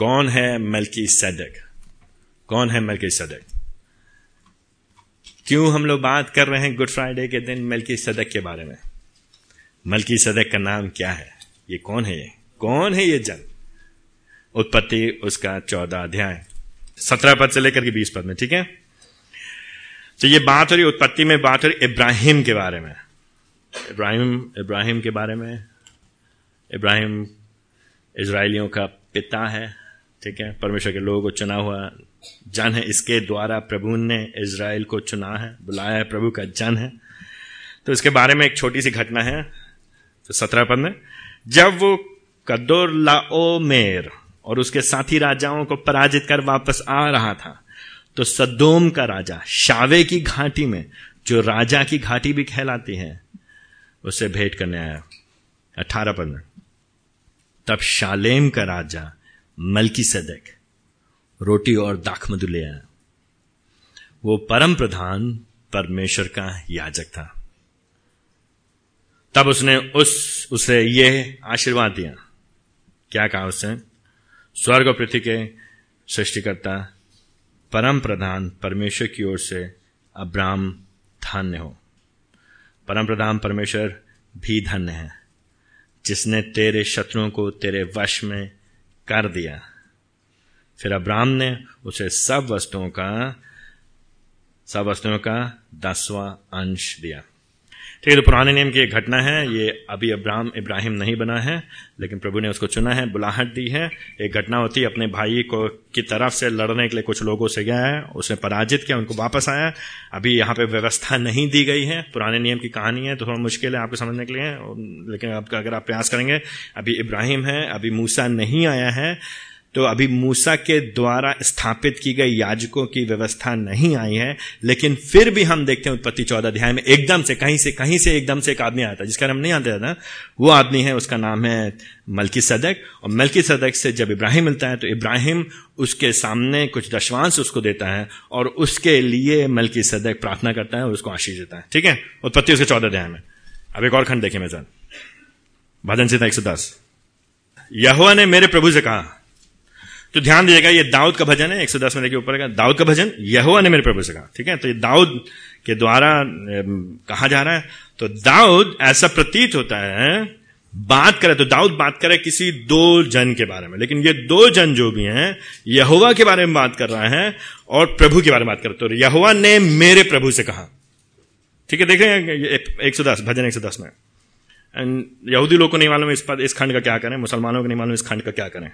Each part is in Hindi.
कौन है मलकी सदक? कौन है मलकी सदक? क्यों हम लोग बात कर रहे हैं गुड फ्राइडे के दिन मलकी सदक के बारे में? मलकी सदक का नाम क्या है? ये कौन है ये? कौन है ये जन? उत्पत्ति उसका चौदह अध्याय। सत्रह पद से लेकर के बीस पद में, ठीक है? तो ये बात हो रही उत्पत्ति में, बात हो रही इब्राहिम के बारे में। इब्राहिम इब्राहिम के बारे में। इब्राहिम इसराइलियों का पिता है। ठीक है? परमेश्वर के लोगों को चुना हुआ जन है। इसके द्वारा प्रभु ने इसराइल को चुना है, बुलाया है, प्रभु का जन है। तो इसके बारे में एक छोटी सी घटना है तो सत्रह पद में। जब वो कदोर लाओमेर और उसके साथी राजाओं को पराजित कर वापस आ रहा था तो सदोम का राजा, शावे की घाटी में, जो राजा की घाटी भी कहलाती है, उसे भेंट करने आया। अठारह पद में। तब शालेम का राजा मलकी सदक रोटी और दाखमधु ले आया। वो परम प्रधान परमेश्वर का याजक था। तब उसने उस, उसे ये आशीर्वाद दिया। क्या कहा उसने? स्वर्ग और पृथ्वी के सृष्टिकर्ता, परम प्रधान परमेश्वर की ओर से अब्राम धन्य हो। परम प्रधान परमेश्वर भी धन्य है। जिसने तेरे शत्रुओं को तेरे वश में कर दिया। फिर अब्राम ने उसे सब वस्तुओं का, सब वस्तुओं का दसवां अंश दिया। ठीक है तो पुराने नियम की एक घटना है, ये अभी अब्राहम, इब्राहिम नहीं बना है, लेकिन प्रभु ने उसको चुना है, बुलाहट दी है। एक घटना होती है, अपने भाई को, की तरफ़ से लड़ने के लिए कुछ लोगों से गया है, उसने पराजित किया, उनको वापस आया। अभी यहाँ पे व्यवस्था नहीं दी गई है, पुराने नियम की कहानी है तो थोड़ा मुश्किल है आपको समझने के लिए, लेकिन आपका अगर आप प्रयास करेंगे, अभी इब्राहिम है, अभी मूसा नहीं आया है तो अभी मूसा के द्वारा स्थापित की गई याजकों की व्यवस्था नहीं आई है, लेकिन फिर भी हम देखते हैं उत्पत्ति चौदह अध्याय में एकदम से, कहीं से कहीं से एकदम से एक आदमी आता है जिसका नाम नहीं आता था वो आदमी है, उसका नाम है मलकी सदक और मलकी सदक से जब इब्राहिम मिलता है तो इब्राहिम उसके सामने कुछ दशवांश उसको देता है, और उसके लिए मलकी सदक प्रार्थना करता है और उसको आशीष देता है। ठीक है? उत्पत्ति उसके चौदह अध्याय में। अब एक और खंड देखे मेरे भजन सीता एक सौ दस। यहुआ ने मेरे प्रभु से कहा तो ध्यान दीजिएगा, ये दाऊद का भजन है 110 में देखिए ऊपर का। दाऊद का भजन यहुआ ने मेरे प्रभु से कहा, ठीक है? तो ये दाऊद के द्वारा कहा जा रहा है। तो दाऊद ऐसा प्रतीत होता है, बात करे तो दाऊद बात करे किसी दो जन के बारे में। लेकिन ये दो जन जो भी हैं यहुआ के बारे में बात कर रहा है और प्रभु के बारे में बात कर तो यहुआ ने मेरे प्रभु से कहा, ठीक है? देखें एक सौ दस, भजन एक सौ दस में। एंड यहूदी लोग को नहीं मालूम इस इस खंड का क्या करें, मुसलमानों को नहीं मालूम इस खंड का क्या करें।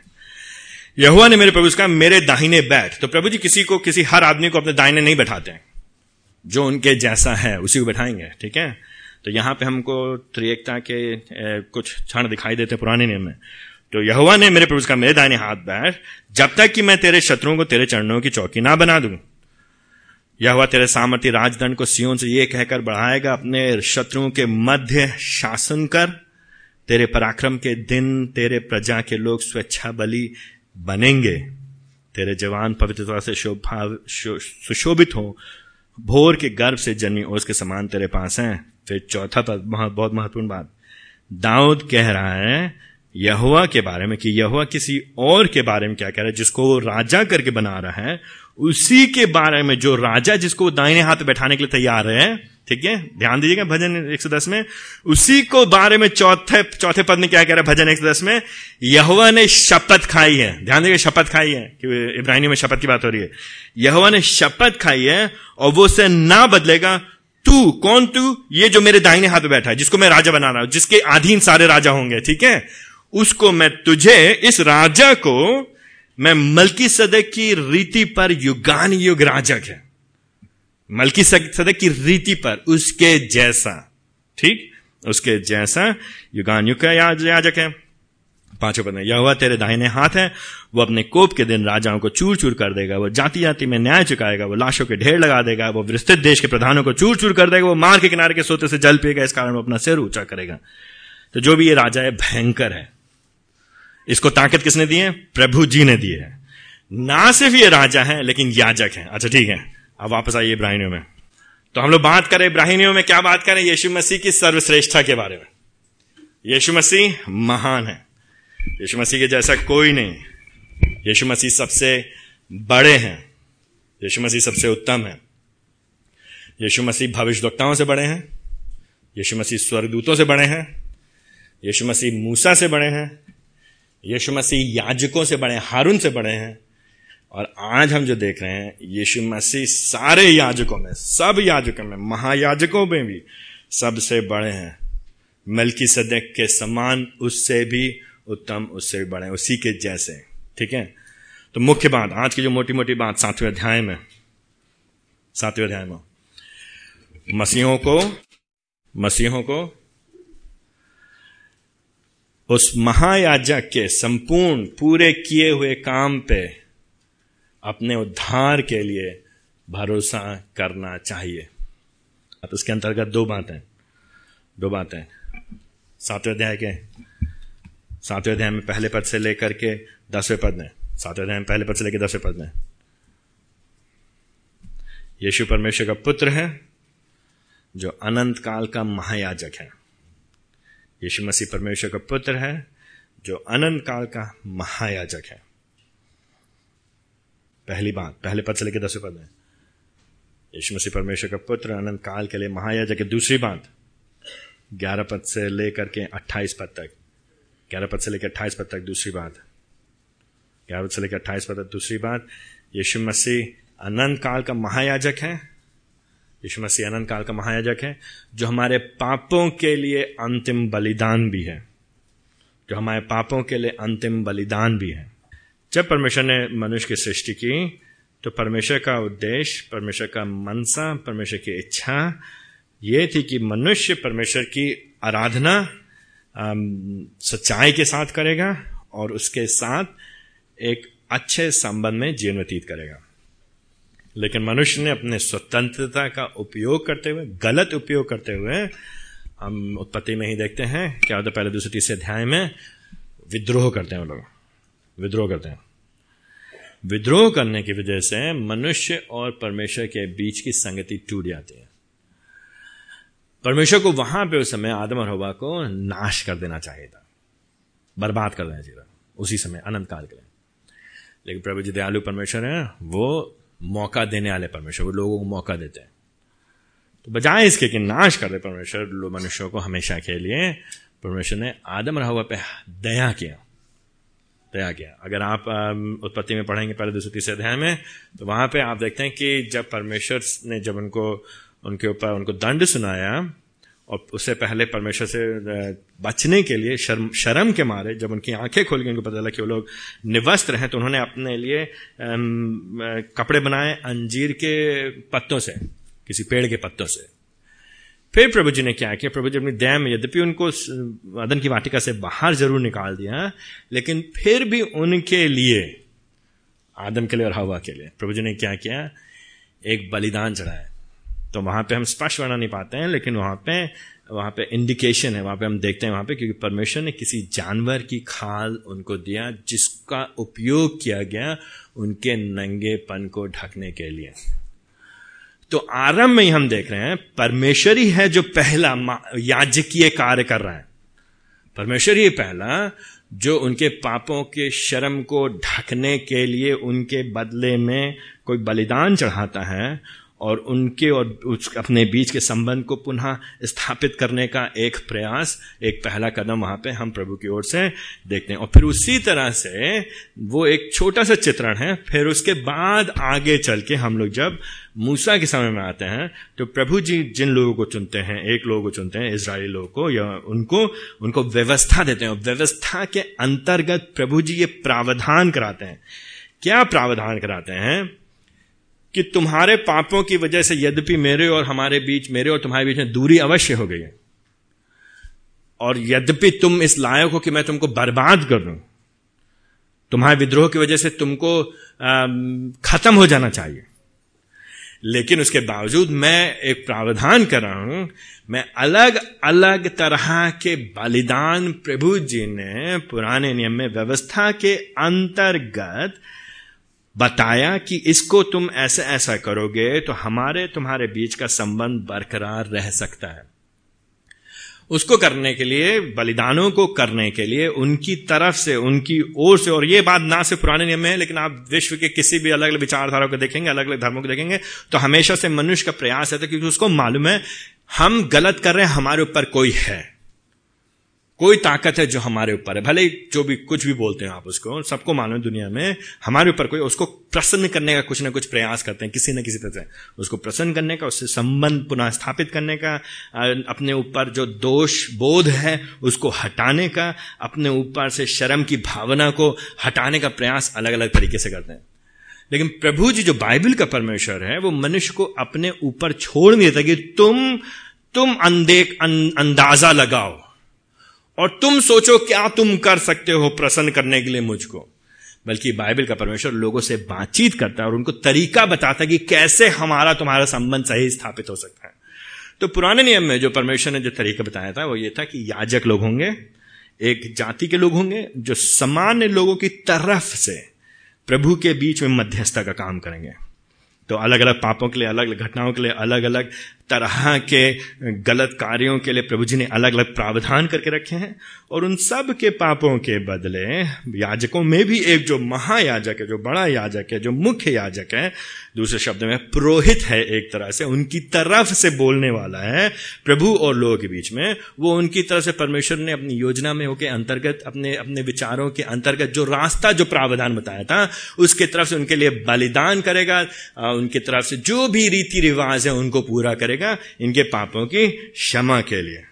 यहुआ ने मेरे प्रभु कहा मेरे दाहिने बैठ। तो प्रभु जी किसी को किसी हर आदमी को अपने दाहिने नहीं बैठाते हैं। जो उनके जैसा है उसी को बैठाएँगे ठीक है? तो यहाँ पे हमको त्रिएकता के ए, कुछ क्षण दिखाई देते पुराने नियम में। तो यहुआ ने मेरे प्रभु का मेरे दाहिने हाथ बैठ। जब तक कि मैं तेरे शत्रुओं को तेरे चरणों की चौकी ना बना दूँ यह तेरे सामर्थ्य राजदंड को सियोन से यह कहकर बढ़ाएगा अपने शत्रुओं के मध्य शासन कर तेरे पराक्रम के दिन तेरे प्रजा के लोग स्वेच्छा बलि बनेंगे। तेरे जवान पवित्रता से सुशोभित हो। भोर के गर्भ से जन्मी ओस के समान तेरे पास हैं। फिर चौथा पद बहुत महत्वपूर्ण बात। दाऊद कह रहा है यहुआ के बारे में कि यहुआ किसी और के बारे में क्या कह रहा है, जिसको वो राजा करके बना रहा है उसी के बारे में जो राजा जिसको दाहिने हाथ बैठाने के लिए तैयार है, ठीक है? ध्यान दीजिएगा भजन 110 में। उसी को बारे में चौथे चौथे पद में क्या कह रहा है भजन 110 में? यहुआ ने शपथ खाई है। ध्यान दीजिए शपथ खाई है कि इब्राहिमी में शपथ की बात हो रही है। यहुआ ने शपथ खाई है और वो उसे ना बदलेगा। तू, कौन तू? ये जो मेरे दाहिने हाथ बैठा है, जिसको मैं राजा बना रहा हूँ, जिसके अधीन सारे राजा होंगे, ठीक है? उसको मैं, तुझे इस राजा को मैं मलकी सदक की रीति पर युगान युग राजक है। मलकी सदक की रीति पर, उसके जैसा, ठीक? उसके जैसा युगान युग का याजक है। पाँचों पद यह हुआ तेरे दाहिने हाथ है, वो अपने कोप के दिन राजाओं को चूर चूर कर देगा, वो जाति जाति में न्याय चुकाएगा, वो लाशों के ढेर लगा देगा, वो विस्तृत देश के प्रधानों को चूर चूर कर देगा, वो मार के किनारे के सोते से जल पिएगा, इस कारण वो अपना सिर ऊँचा करेगा। तो जो भी ये राजा है, भयंकर है। इसको ताकत किसने दी है? प्रभु जी ने दी है। ना सिर्फ़ ये राजा है, लेकिन याजक है। अच्छा ठीक है। अब वापस आइए इब्राहिमियों में। तो हम लोग बात करें इब्राहिमियों में, क्या बात करें? यीशु मसीह की सर्वश्रेष्ठता के बारे में। यीशु मसीह महान है। यीशु मसीह के जैसा कोई नहीं। यीशु मसीह सबसे बड़े हैं। यीशु मसीह सबसे उत्तम है। यीशु मसीह भविष्यवक्ताओं से बड़े हैं। यीशु मसीह स्वर्गदूतों से बड़े हैं। यीशु मसीह मूसा से बड़े हैं। यीशु मसीह याजकों से बड़े हारून से बड़े हैं। और आज हम जो देख रहे हैं, यीशु मसीह सारे याजकों में, सब याजकों में, महायाजकों में भी सबसे बड़े हैं। मलकी सदक के समान उससे भी उत्तम, उससे भी बड़े उसी के जैसे ठीक है? तो मुख्य बात, आज की जो मोटी मोटी बात, सातवें अध्याय में, सातवें अध्याय में, मसीहों को मसीहों को उस महायाजक के संपूर्ण पूरे किए हुए काम पे अपने उद्धार के लिए भरोसा करना चाहिए। अब इसके अंतर्गत दो बातें दो बातें। सातवें अध्याय के, सातवें अध्याय में पहले पद से लेकर के दसवें पद में, सातवें अध्याय में पहले पद से लेकर दसवें पद में। यीशु परमेश्वर का पुत्र है, जो अनंत काल का महायाजक है। यीशु मसीह परमेश्वर का पुत्र है, जो अनंत काल का महायाजक है। पहली बात, पहले पद से लेकर दसवें पद में, यीशु मसीह परमेश्वर का पुत्र अनंत काल के लिए महायाजक है। दूसरी बात, ग्यारह पद से लेकर के अट्ठाईस पद तक, ग्यारह पद से लेकर अट्ठाईस पद तक दूसरी बात, ग्यारह पद से लेकर अट्ठाईस पद तक दूसरी बात, यीशु मसीह अनंत काल का महायाजक है यीशु मसीह अनंत काल का महायाजक है, जो हमारे पापों के लिए अंतिम बलिदान भी है। जो हमारे पापों के लिए अंतिम बलिदान भी है। जब परमेश्वर ने मनुष्य की सृष्टि की तो परमेश्वर का उद्देश्य, परमेश्वर का मनसा, परमेश्वर की इच्छा, ये थी कि मनुष्य परमेश्वर की आराधना सच्चाई के साथ करेगा और उसके साथ एक अच्छे संबंध में जीवन व्यतीत करेगा। लेकिन मनुष्य ने अपने स्वतंत्रता का उपयोग करते हुए, गलत उपयोग करते हुए, हम उत्पत्ति में ही देखते हैं क्या होता है पहले, दूसरे, तीसरे अध्याय में विद्रोह करते हैं वो लोग। विद्रोह करते हैं। विद्रोह करने की वजह से मनुष्य और परमेश्वर के बीच की संगति टूट जाती है। परमेश्वर को वहाँ पे उस समय आदम और हवा को नाश कर देना चाहिए था। बर्बाद कर देना चाहिए था। उसी समय, अनंत काल के लिए। लेकिन प्रभु जी दयालु परमेश्वर है, वो मौका देने वाले परमेश्वर, वो लोगों को मौका देते हैं। तो बजाय इसके कि नाश कर दे परमेश्वर मनुष्यों को हमेशा के लिए परमेश्वर ने आदम रहा हुआ पे दया किया। दया किया। अगर आप उत्पत्ति में पढ़ेंगे पहले दूसरे तीसरे अध्याय में तो वहाँ पे आप देखते हैं कि जब परमेश्वर ने जब उनको, उनके ऊपर उनको दंड सुनाया और उससे पहले परमेश्वर से बचने के लिए, शर्म शर्म के मारे, जब उनकी आँखें खोल गई, उनको पता चला कि वो लोग निवस्त्र हैं तो उन्होंने अपने लिए कपड़े बनाए अंजीर के पत्तों से, किसी पेड़ के पत्तों से। फिर प्रभु जी ने क्या किया? प्रभु जी अपनी दया में यद्यपि उनको अदन की वाटिका से बाहर ज़रूर निकाल दिया, लेकिन फिर भी उनके लिए, आदम के लिए और हवा के लिए, प्रभु जी ने क्या किया? एक बलिदान चढ़ाया। तो वहाँ पे हम स्पष्ट वर्णन नहीं पाते हैं, लेकिन वहाँ पे वहाँ पे इंडिकेशन है, वहाँ पे हम देखते हैं, वहाँ पे क्योंकि परमेश्वर ने किसी जानवर की खाल उनको दिया, जिसका उपयोग किया गया उनके नंगेपन को ढकने के लिए। तो आरंभ में ही हम देख रहे हैं, परमेश्वर ही है जो पहला याजकीय कार्य कर रहा है। परमेश्वर ही पहला, जो उनके पापों के शर्म को ढकने के लिए उनके बदले में कोई बलिदान चढ़ाता है और उनके और उस अपने बीच के संबंध को पुनः स्थापित करने का एक प्रयास, एक पहला कदम वहाँ पे हम प्रभु की ओर से देखते हैं। और फिर उसी तरह से वो एक छोटा सा चित्रण है, फिर उसके बाद आगे चल के हम लोग जब मूसा के समय में आते हैं तो प्रभु जी जिन लोगों को चुनते हैं, एक लोगों को चुनते हैं इसराइली लोगों को, या उनको उनको व्यवस्था देते हैं। व्यवस्था के अंतर्गत प्रभु जी ये प्रावधान कराते हैं। क्या प्रावधान कराते हैं? कि तुम्हारे पापों की वजह से यद्यपि मेरे और हमारे बीच, मेरे और तुम्हारे बीच में दूरी अवश्य हो गई है। और यद्यपि तुम इस लायक हो कि मैं तुमको बर्बाद कर दूँ, तुम्हारे विद्रोह की वजह से तुमको खत्म हो जाना चाहिए। लेकिन उसके बावजूद मैं एक प्रावधान कर रहा हूँ, मैं अलग अलग तरह के बलिदान प्रभु जी ने पुराने नियम में व्यवस्था के अंतर्गत बताया कि इसको तुम ऐसा ऐसा करोगे तो हमारे, तुम्हारे बीच का संबंध बरकरार रह सकता है। उसको करने के लिए, बलिदानों को करने के लिए, उनकी तरफ़ से, उनकी ओर से, और ये बात ना सिर्फ़ पुराने नियम में है, लेकिन आप विश्व के किसी भी अलग अलग विचारधारा को देखेंगे अलग अलग धर्मों को देखेंगे तो हमेशा से मनुष्य का प्रयास है, क्योंकि उसको मालूम है, हम गलत कर रहे हैं, हमारे ऊपर कोई है। कोई ताकत है जो हमारे ऊपर है। भले जो भी कुछ भी बोलते हैं आप उसको, सबको मालूम दुनिया में हमारे ऊपर कोई उसको प्रसन्न करने का कुछ ना कुछ प्रयास करते हैं, किसी न किसी तरह से। उसको प्रसन्न करने का, उससे संबंध पुनः स्थापित करने का अपने ऊपर जो दोष बोध है उसको हटाने का, अपने ऊपर से शर्म की भावना को हटाने का प्रयास अलग अलग तरीके से करते हैं। लेकिन प्रभु जी जो बाइबल का परमेश्वर है, वो मनुष्य को अपने ऊपर छोड़ नहीं देता कि तुम तुम अंदेक अंदाज़ा लगाओ। और तुम सोचो क्या तुम कर सकते हो प्रसन्न करने के लिए मुझको। बल्कि बाइबल का परमेश्वर लोगों से बातचीत करता है और उनको तरीका बताता है कि कैसे हमारा तुम्हारा संबंध सही स्थापित हो सकता है। तो पुराने नियम में जो परमेश्वर ने जो तरीका बताया था, वो ये था कि याजक लोग होंगे, एक जाति के लोग होंगे, जो सामान्य लोगों की तरफ़ से प्रभु के बीच में मध्यस्थता का काम करेंगे। तो अलग अलग पापों के लिए अलग अलग घटनाओं के लिए अलग अलग तरह के गलत कार्यों के लिए प्रभु जी ने अलग अलग प्रावधान करके रखे हैं और उन सब के पापों के बदले याजकों में भी एक जो महायाजक है, जो बड़ा याजक है, जो मुख्य याजक है, दूसरे शब्द में पुरोहित है एक तरह से, उनकी तरफ़ से बोलने वाला है प्रभु और लोगों के बीच में। वो उनकी तरफ़ से परमेश्वर ने अपनी योजना में होकर अंतर्गत, अपने अपने विचारों के अंतर्गत जो रास्ता, जो प्रावधान बताया था, उसके तरफ़ से उनके लिए बलिदान करेगा। उनकी तरफ़ से जो भी रीति रिवाज है, उनको पूरा करेगा। करेगा इनके पापों की क्षमा के लिए।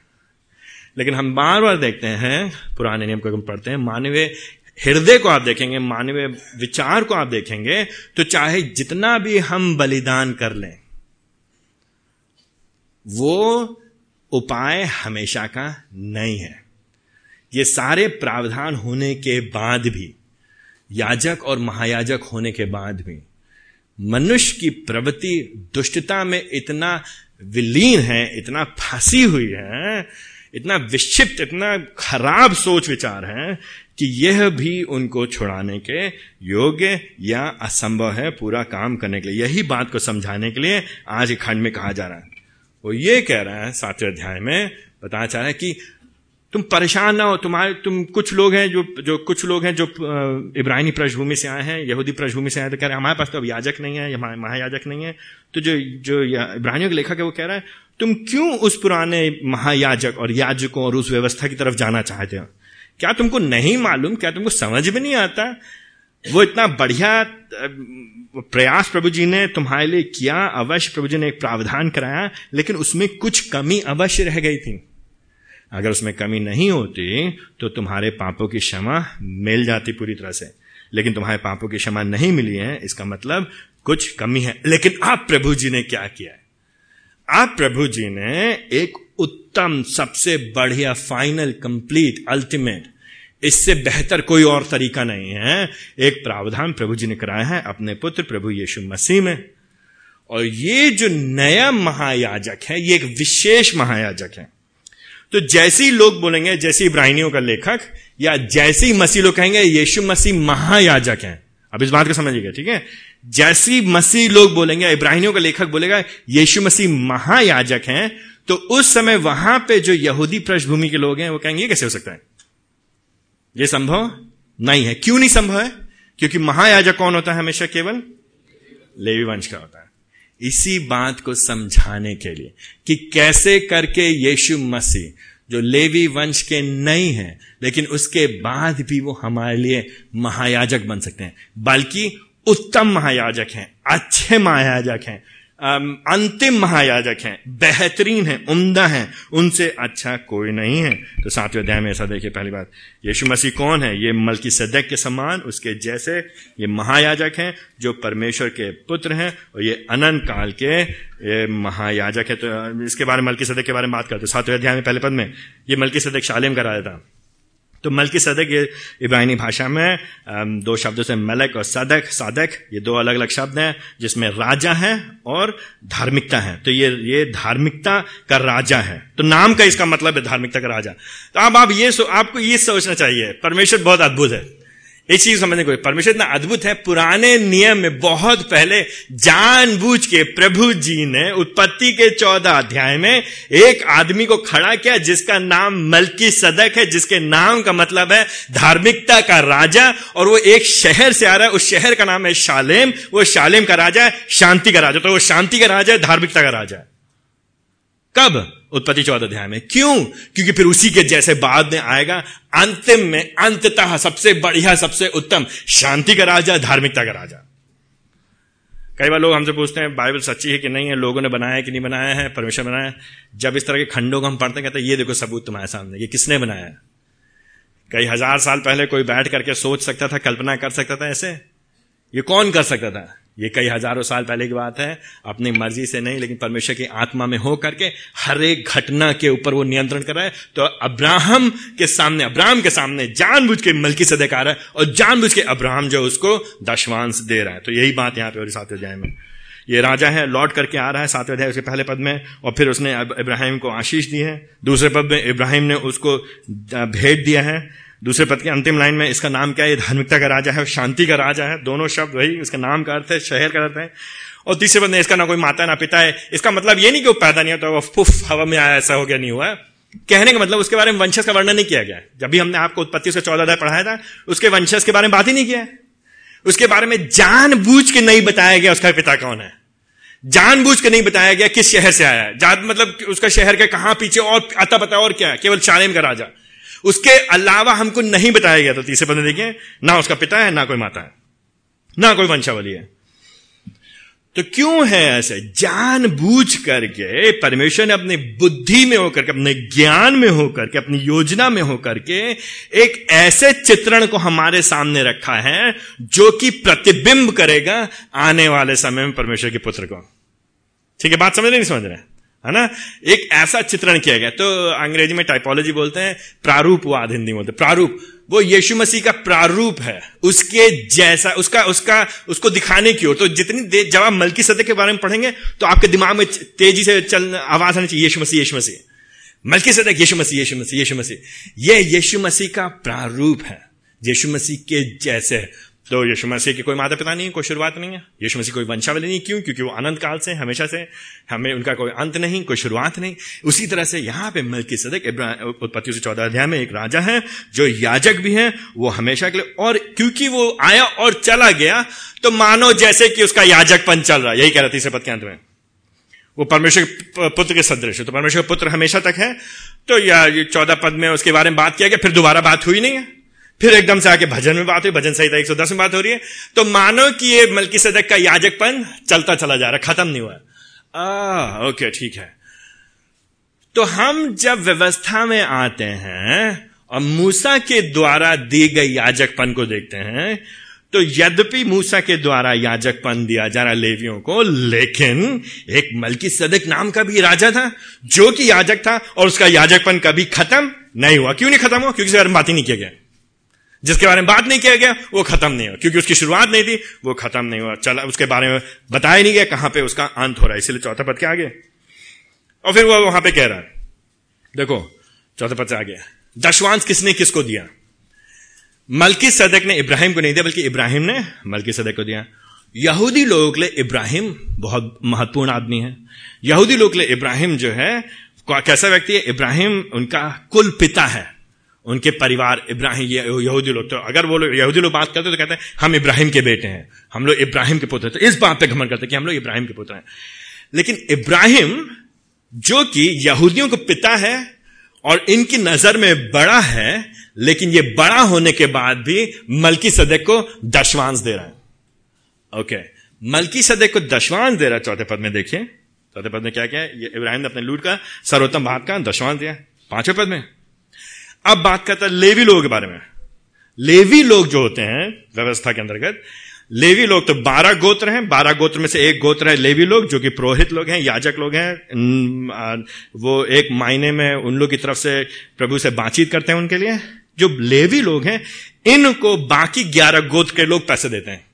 लेकिन हम बार बार देखते हैं, पुराने नियम को हम पढ़ते हैं, मानवीय हृदय को आप देखेंगे, मानवीय विचार को आप देखेंगे तो चाहे जितना भी हम बलिदान कर लें, वो उपाय हमेशा का नहीं है। ये सारे प्रावधान होने के बाद भी, याजक और महायाजक होने के बाद भी, मनुष्य की प्रवृत्ति, दुष्टता में इतना विलीन है, इतना फंसी हुई है, इतना विक्षिप्त, इतना खराब सोच विचार है कि यह भी उनको छुड़ाने के योग्य या असंभव है पूरा काम करने के लिए। यही बात को समझाने के लिए आज खंड में कहा जा रहा है। वो ये कह रहा है, सातवें अध्याय में बताना चाह रहा है कि तुम परेशान ना हो, तुम्हारे, तुम कुछ लोग हैं जो जो, कुछ लोग हैं जो इब्राहिमी पृष्ठभूमि से आए हैं, यहूदी पृष्ठभूमि से आए तो कह रहे हैं, हमारे पास तो अब याजक नहीं है, हमारे महायाजक नहीं है। तो जो जो इब्राहिमियों के लेखक है वो कह रहा है, तुम क्यों उस पुराने महायाजक और याजकों और उस व्यवस्था की तरफ़ जाना चाहते हो? क्या तुमको नहीं मालूम, क्या तुमको समझ में नहीं आता? वो इतना बढ़िया प्रयास प्रभु जी ने तुम्हारे लिए किया, अवश्य प्रभु जी ने एक प्रावधान कराया, लेकिन उसमें कुछ कमी अवश्य रह गई थी। अगर उसमें कमी नहीं होती तो तुम्हारे पापों की क्षमा मिल जाती पूरी तरह से। लेकिन तुम्हारे पापों की क्षमा नहीं मिली है, इसका मतलब कुछ कमी है। लेकिन आप प्रभु जी ने क्या किया है? आप प्रभु जी ने एक उत्तम, सबसे बढ़िया फाइनल कंप्लीट अल्टीमेट इससे बेहतर कोई और तरीका नहीं है। एक प्रावधान प्रभु जी ने कराया है, अपने पुत्र प्रभु यीशु मसीह में। और ये जो नया महायाजक है, ये एक विशेष महायाजक है। तो जैसे ही लोग बोलेंगे, जैसे इब्राहिमियों का लेखक, या जैसे ही मसीह लोग कहेंगे, यीशु मसीह महायाजक हैं। अब इस बात को समझिएगा, ठीक है? जैसी मसीह लोग बोलेंगे, इब्राहिमियों का लेखक बोलेगा, यीशु मसीह महायाजक हैं तो उस समय वहाँ पे जो यहूदी पृष्ठभूमि के लोग हैं, वो कहेंगे कैसे हो सकता है? ये संभव नहीं है। क्यों नहीं संभव है? क्योंकि महायाजक कौन होता है हमेशा केवल? लेवी वंश का होता है। इसी बात को समझाने के लिए कि कैसे करके यीशु मसीह, जो लेवी वंश के नहीं है, लेकिन उसके बाद भी वो हमारे लिए महायाजक बन सकते हैं। बल्कि उत्तम महायाजक हैं, अच्छे महायाजक हैं। अंतिम महायाजक हैं, बेहतरीन हैं, उम्दा हैं। उनसे अच्छा कोई नहीं है। तो सातवें अध्याय में ऐसा देखिए, पहली बात, यीशु मसीह कौन है? ये मल्की सदक के समान, उसके जैसे ये महायाजक हैं, जो परमेश्वर के पुत्र हैं, और ये अनंत काल के ये महायाजक है। तो इसके बारे में मल्की सदक के बारे में बात करते सातवें अध्याय में, पहले पद में, ये मल्की सदक शालिम कराया था। तो मलकी सदक ये इब्राहिनी भाषा में दो शब्दों से मलक और सदक, सादक, ये दो अलग अलग शब्द हैं, जिसमें राजा है और धार्मिकता है। तो ये ये धार्मिकता का राजा है। तो नाम का इसका मतलब है धार्मिकता का राजा। तो अब आप ये आपको ये सोचना चाहिए। परमेश्वर बहुत अद्भुत है। एक चीज़ समझने को परमेश्वर इतना अद्भुत है, पुराने नियम में बहुत पहले जानबूझ के प्रभु जी ने उत्पत्ति के चौदह अध्याय में एक आदमी को खड़ा किया जिसका नाम मलकी सदक है, जिसके नाम का मतलब है धार्मिकता का राजा, और वो एक शहर से आ रहा है। उस शहर का नाम है शालेम। वो शालेम का राजा है, शांति का राजा। तो वो शांति का राजा है, धार्मिकता का राजा है। कब? उत्पत्ति चौदह अध्याय में। क्यों? क्योंकि फिर उसी के जैसे बाद में आएगा, अंतिम में, अंततः सबसे बढ़िया, सबसे उत्तम, शांति का राजा, धार्मिकता का राजा। कई बार लोग हमसे पूछते हैं, बाइबल सच्ची है कि नहीं है? लोगों ने बनाया है कि नहीं बनाया है? परमेश्वर बनाया है? जब इस तरह के खंडों को हम पढ़ते हैं, कहते हैं, ये देखो सबूत तुम्हारे सामने, ये किसने बनाया है? कई हज़ार साल पहले कोई बैठ करके सोच सकता था, कल्पना कर सकता था ऐसे? ये कौन कर सकता था? ये कई हज़ारों साल पहले की बात है, अपनी मर्ज़ी से नहीं, लेकिन परमेश्वर की आत्मा में हो करके हर एक घटना के ऊपर वो नियंत्रण कर रहा है। तो अब्राहम के सामने, अब्राहम के सामने जानबूझ के मलकी से देखा रहा है और जानबूझ के अब्राहम जो उसको दशवांश दे रहा है। तो यही बात यहाँ पर सातवें अध्याय में। ये राजा है, लौट करके आ रहा है सातवें अध्याय उसके पहले पद में, और फिर उसने इब्राहिम को आशीष दी है। दूसरे पद में इब्राहिम ने उसको भेंट दिया है। दूसरे पद के अंतिम लाइन में इसका नाम क्या है? धार्मिकता का राजा है और शांति का राजा है। दोनों शब्द वही इसका नाम का अर्थ है, शहर का अर्थ है। और तीसरे पद में इसका ना कोई माता ना पिता है। इसका मतलब ये नहीं कि वो पैदा नहीं होता, वो फुफ, हवा में आया, ऐसा हो गया, नहीं हुआ। कहने का मतलब उसके बारे में वंशज का वर्णन नहीं किया गया। जब भी हमने आपको उत्पत्ति से चौदह अध्याय पढ़ाया था, उसके वंशज के बारे में बात ही नहीं किया। उसके बारे में जानबूझ के नहीं बताया गया उसका पिता कौन है। जानबूझ के नहीं बताया गया किस शहर से आया है। मतलब उसका शहर के कहाँ पीछे और अता पता और क्या है? केवल चालेम का राजा। उसके अलावा हमको नहीं बताया गया तो तीसरे बंदे देखिए ना उसका पिता है, ना कोई माता है, ना कोई वंशावली है। तो क्यों है ऐसे? जान बूझ करके परमेश्वर ने अपनी बुद्धि में होकर के, अपने ज्ञान में होकर के, अपनी योजना में होकर के एक ऐसे चित्रण को हमारे सामने रखा है, जो कि प्रतिबिंब करेगा आने वाले समय में परमेश्वर के पुत्र को। ठीक है, बात समझ रहे नहीं समझ रहे है ना? एक ऐसा चित्रण किया गया। तो अंग्रेज़ी में टाइपोलॉजी बोलते हैं प्रारूपवाद हिंदी बोलते हैं। प्रारूप। वो यीशु मसीह का प्रारूप है। उसके जैसा, उसका उसका, उसको दिखाने की ओर। तो जितनी देर जब आप मलकी सदे के बारे में पढ़ेंगे तो आपके दिमाग में तेज़ी से चल, आवाज़ आनी चाहिए, यीशु मसीह यीशु मसीह। मलकी सदक यीशु मसीह यीशु मसीह यीशु मसीह। ये यीशु मसीह का प्रारूप है। यीशु मसीह के जैसे तो यीशु मसीह की कोई माता पिता नहीं है कोई शुरुआत नहीं है। यीशु मसीह कोई वंशावली नहीं, क्यों? क्योंकि वो अनंत काल से, हमेशा से, हमें उनका कोई अंत नहीं, कोई शुरुआत नहीं। उसी तरह से यहाँ पे मल्की सदक उत्पत्ति से चौदह अध्याय में एक राजा है, जो याजक भी है, वो हमेशा के लिए, और क्योंकि वो आया और चला गया तो मानो जैसे कि उसका याजकपन चल रहा यही कह रहा तीसरे पद के अंत में। वो परमेश्वर के पुत्र के सदृश तो परमेश्वर पुत्र हमेशा तक है। तो या चौदह पद में उसके बारे में बात किया गया, फिर दोबारा बात हुई नहीं है। फिर एकदम से आके भजन में बात हुई भजन संहिता एक सौ दस में बात हो रही है। तो मानो कि ये मलकी सदक का याजकपन चलता चला जा रहा खत्म नहीं हुआ। आ, ओके ठीक है। तो हम जब व्यवस्था में आते हैं और मूसा के द्वारा दी गई याजकपन को देखते हैं तो यद्यपि मूसा के द्वारा याजकपन दिया जा रहा लेवियों को लेकिन एक मलकी सदक नाम का भी राजा था जो कि याजक था और उसका याजकपन कभी खत्म नहीं हुआ। क्यों नहीं खत्म हुआ? क्योंकि बात ही नहीं किया गया। जिसके बारे में बात नहीं किया गया, वो खत्म नहीं हुआ। क्योंकि उसकी शुरुआत नहीं थी, वो खत्म नहीं हुआ। चला, उसके बारे में बताया नहीं गया कहाँ पे उसका अंत हो रहा है। इसलिए चौथा पद के आगे। और फिर वो वहाँ पे कह रहा है, देखो, चौथा पद से आगे, दशवांश किसने किसको दिया? मलकी सदक ने इब्राहिम को नहीं दिया, बल्कि इब्राहिम ने मलकी सदक को दिया। यहूदी लोगों के लिए इब्राहिम, बहुत महत्वपूर्ण आदमी है। यहूदी लोगों के लिए इब्राहिम जो है कैसा व्यक्ति है? इब्राहिम उनका कुल पिता है। उनके परिवार इब्राहिम यहूदी लोग। तो अगर वो लोग यहूदी लोग बात करते तो कहते हैं, हम इब्राहिम के बेटे हैं। हम लोग इब्राहिम के पुत्र तो इस बात पे घमन करते कि हम लोग इब्राहिम के पुत्र हैं। लेकिन इब्राहिम, जो कि यहूदियों को पिता है और इनकी नज़र में बड़ा है, लेकिन ये बड़ा होने के बाद भी मलकी सदक को दशवांश दे रहा है। ओके मलकी सदक को दशवांश दे रहा है। चौथे पद में देखिए। चौथे पद में क्या क्या है? इब्राहिम ने अपने लूट का सर्वोत्तम भाग का दशवांश दिया। पाँचवें पद में। अब बात करता है लेवी लोगों के बारे में। लेवी लोग जो होते हैं, व्यवस्था के अंतर्गत, लेवी लोग तो बारह गोत्र हैं। बारह गोत्र में से एक गोत्र है लेवी लोग, जो कि पुरोहित लोग हैं, याजक लोग हैं। वो एक मायने में उन लोग की तरफ़ से प्रभु से बातचीत करते हैं उनके लिए। जो लेवी लोग हैं, इनको बाकी ग्यारह गोत्र के लोग पैसे देते हैं,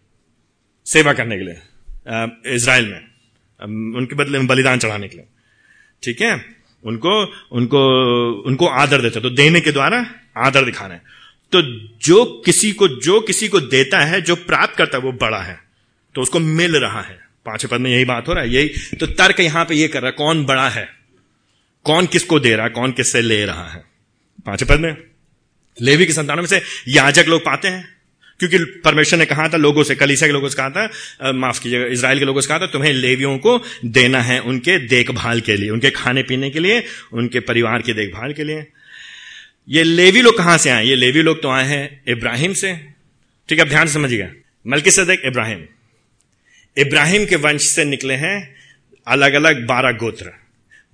सेवा करने के लिए इसराइल में उनके बदले में बलिदान चढ़ाने के लिए। ठीक है? उनको उनको उनको आदर देते तो देने के द्वारा आदर दिखाना है। तो जो किसी को, जो किसी को देता है, जो प्राप्त करता है, वो बड़ा है। तो उसको मिल रहा है। पाँचवें पद में यही बात हो रहा है। यही तो तर्क यहाँ पे ये कर रहा है, कौन बड़ा है? कौन किसको दे रहा है, कौन किससे ले रहा है? पाँचवें पद में, लेवी की संतानों में से याजक लोग पाते हैं। क्योंकि परमेश्वर ने कहा था, लोगों से कलीसा के लोगों से कहा था माफ़ कीजिएगा इसराइल के लोगों से कहा था, तुम्हें लेवियों को देना है उनके देखभाल के लिए, उनके खाने पीने के लिए, उनके परिवार की देखभाल के लिए। ये लेवी लोग कहाँ से आए? ये लेवी लोग तो आए हैं इब्राहिम से। ठीक है ध्यान समझिएगा। मलकी सदक इब्राहिम। इब्राहिम के वंश से निकले हैं अलग अलग बारह गोत्र।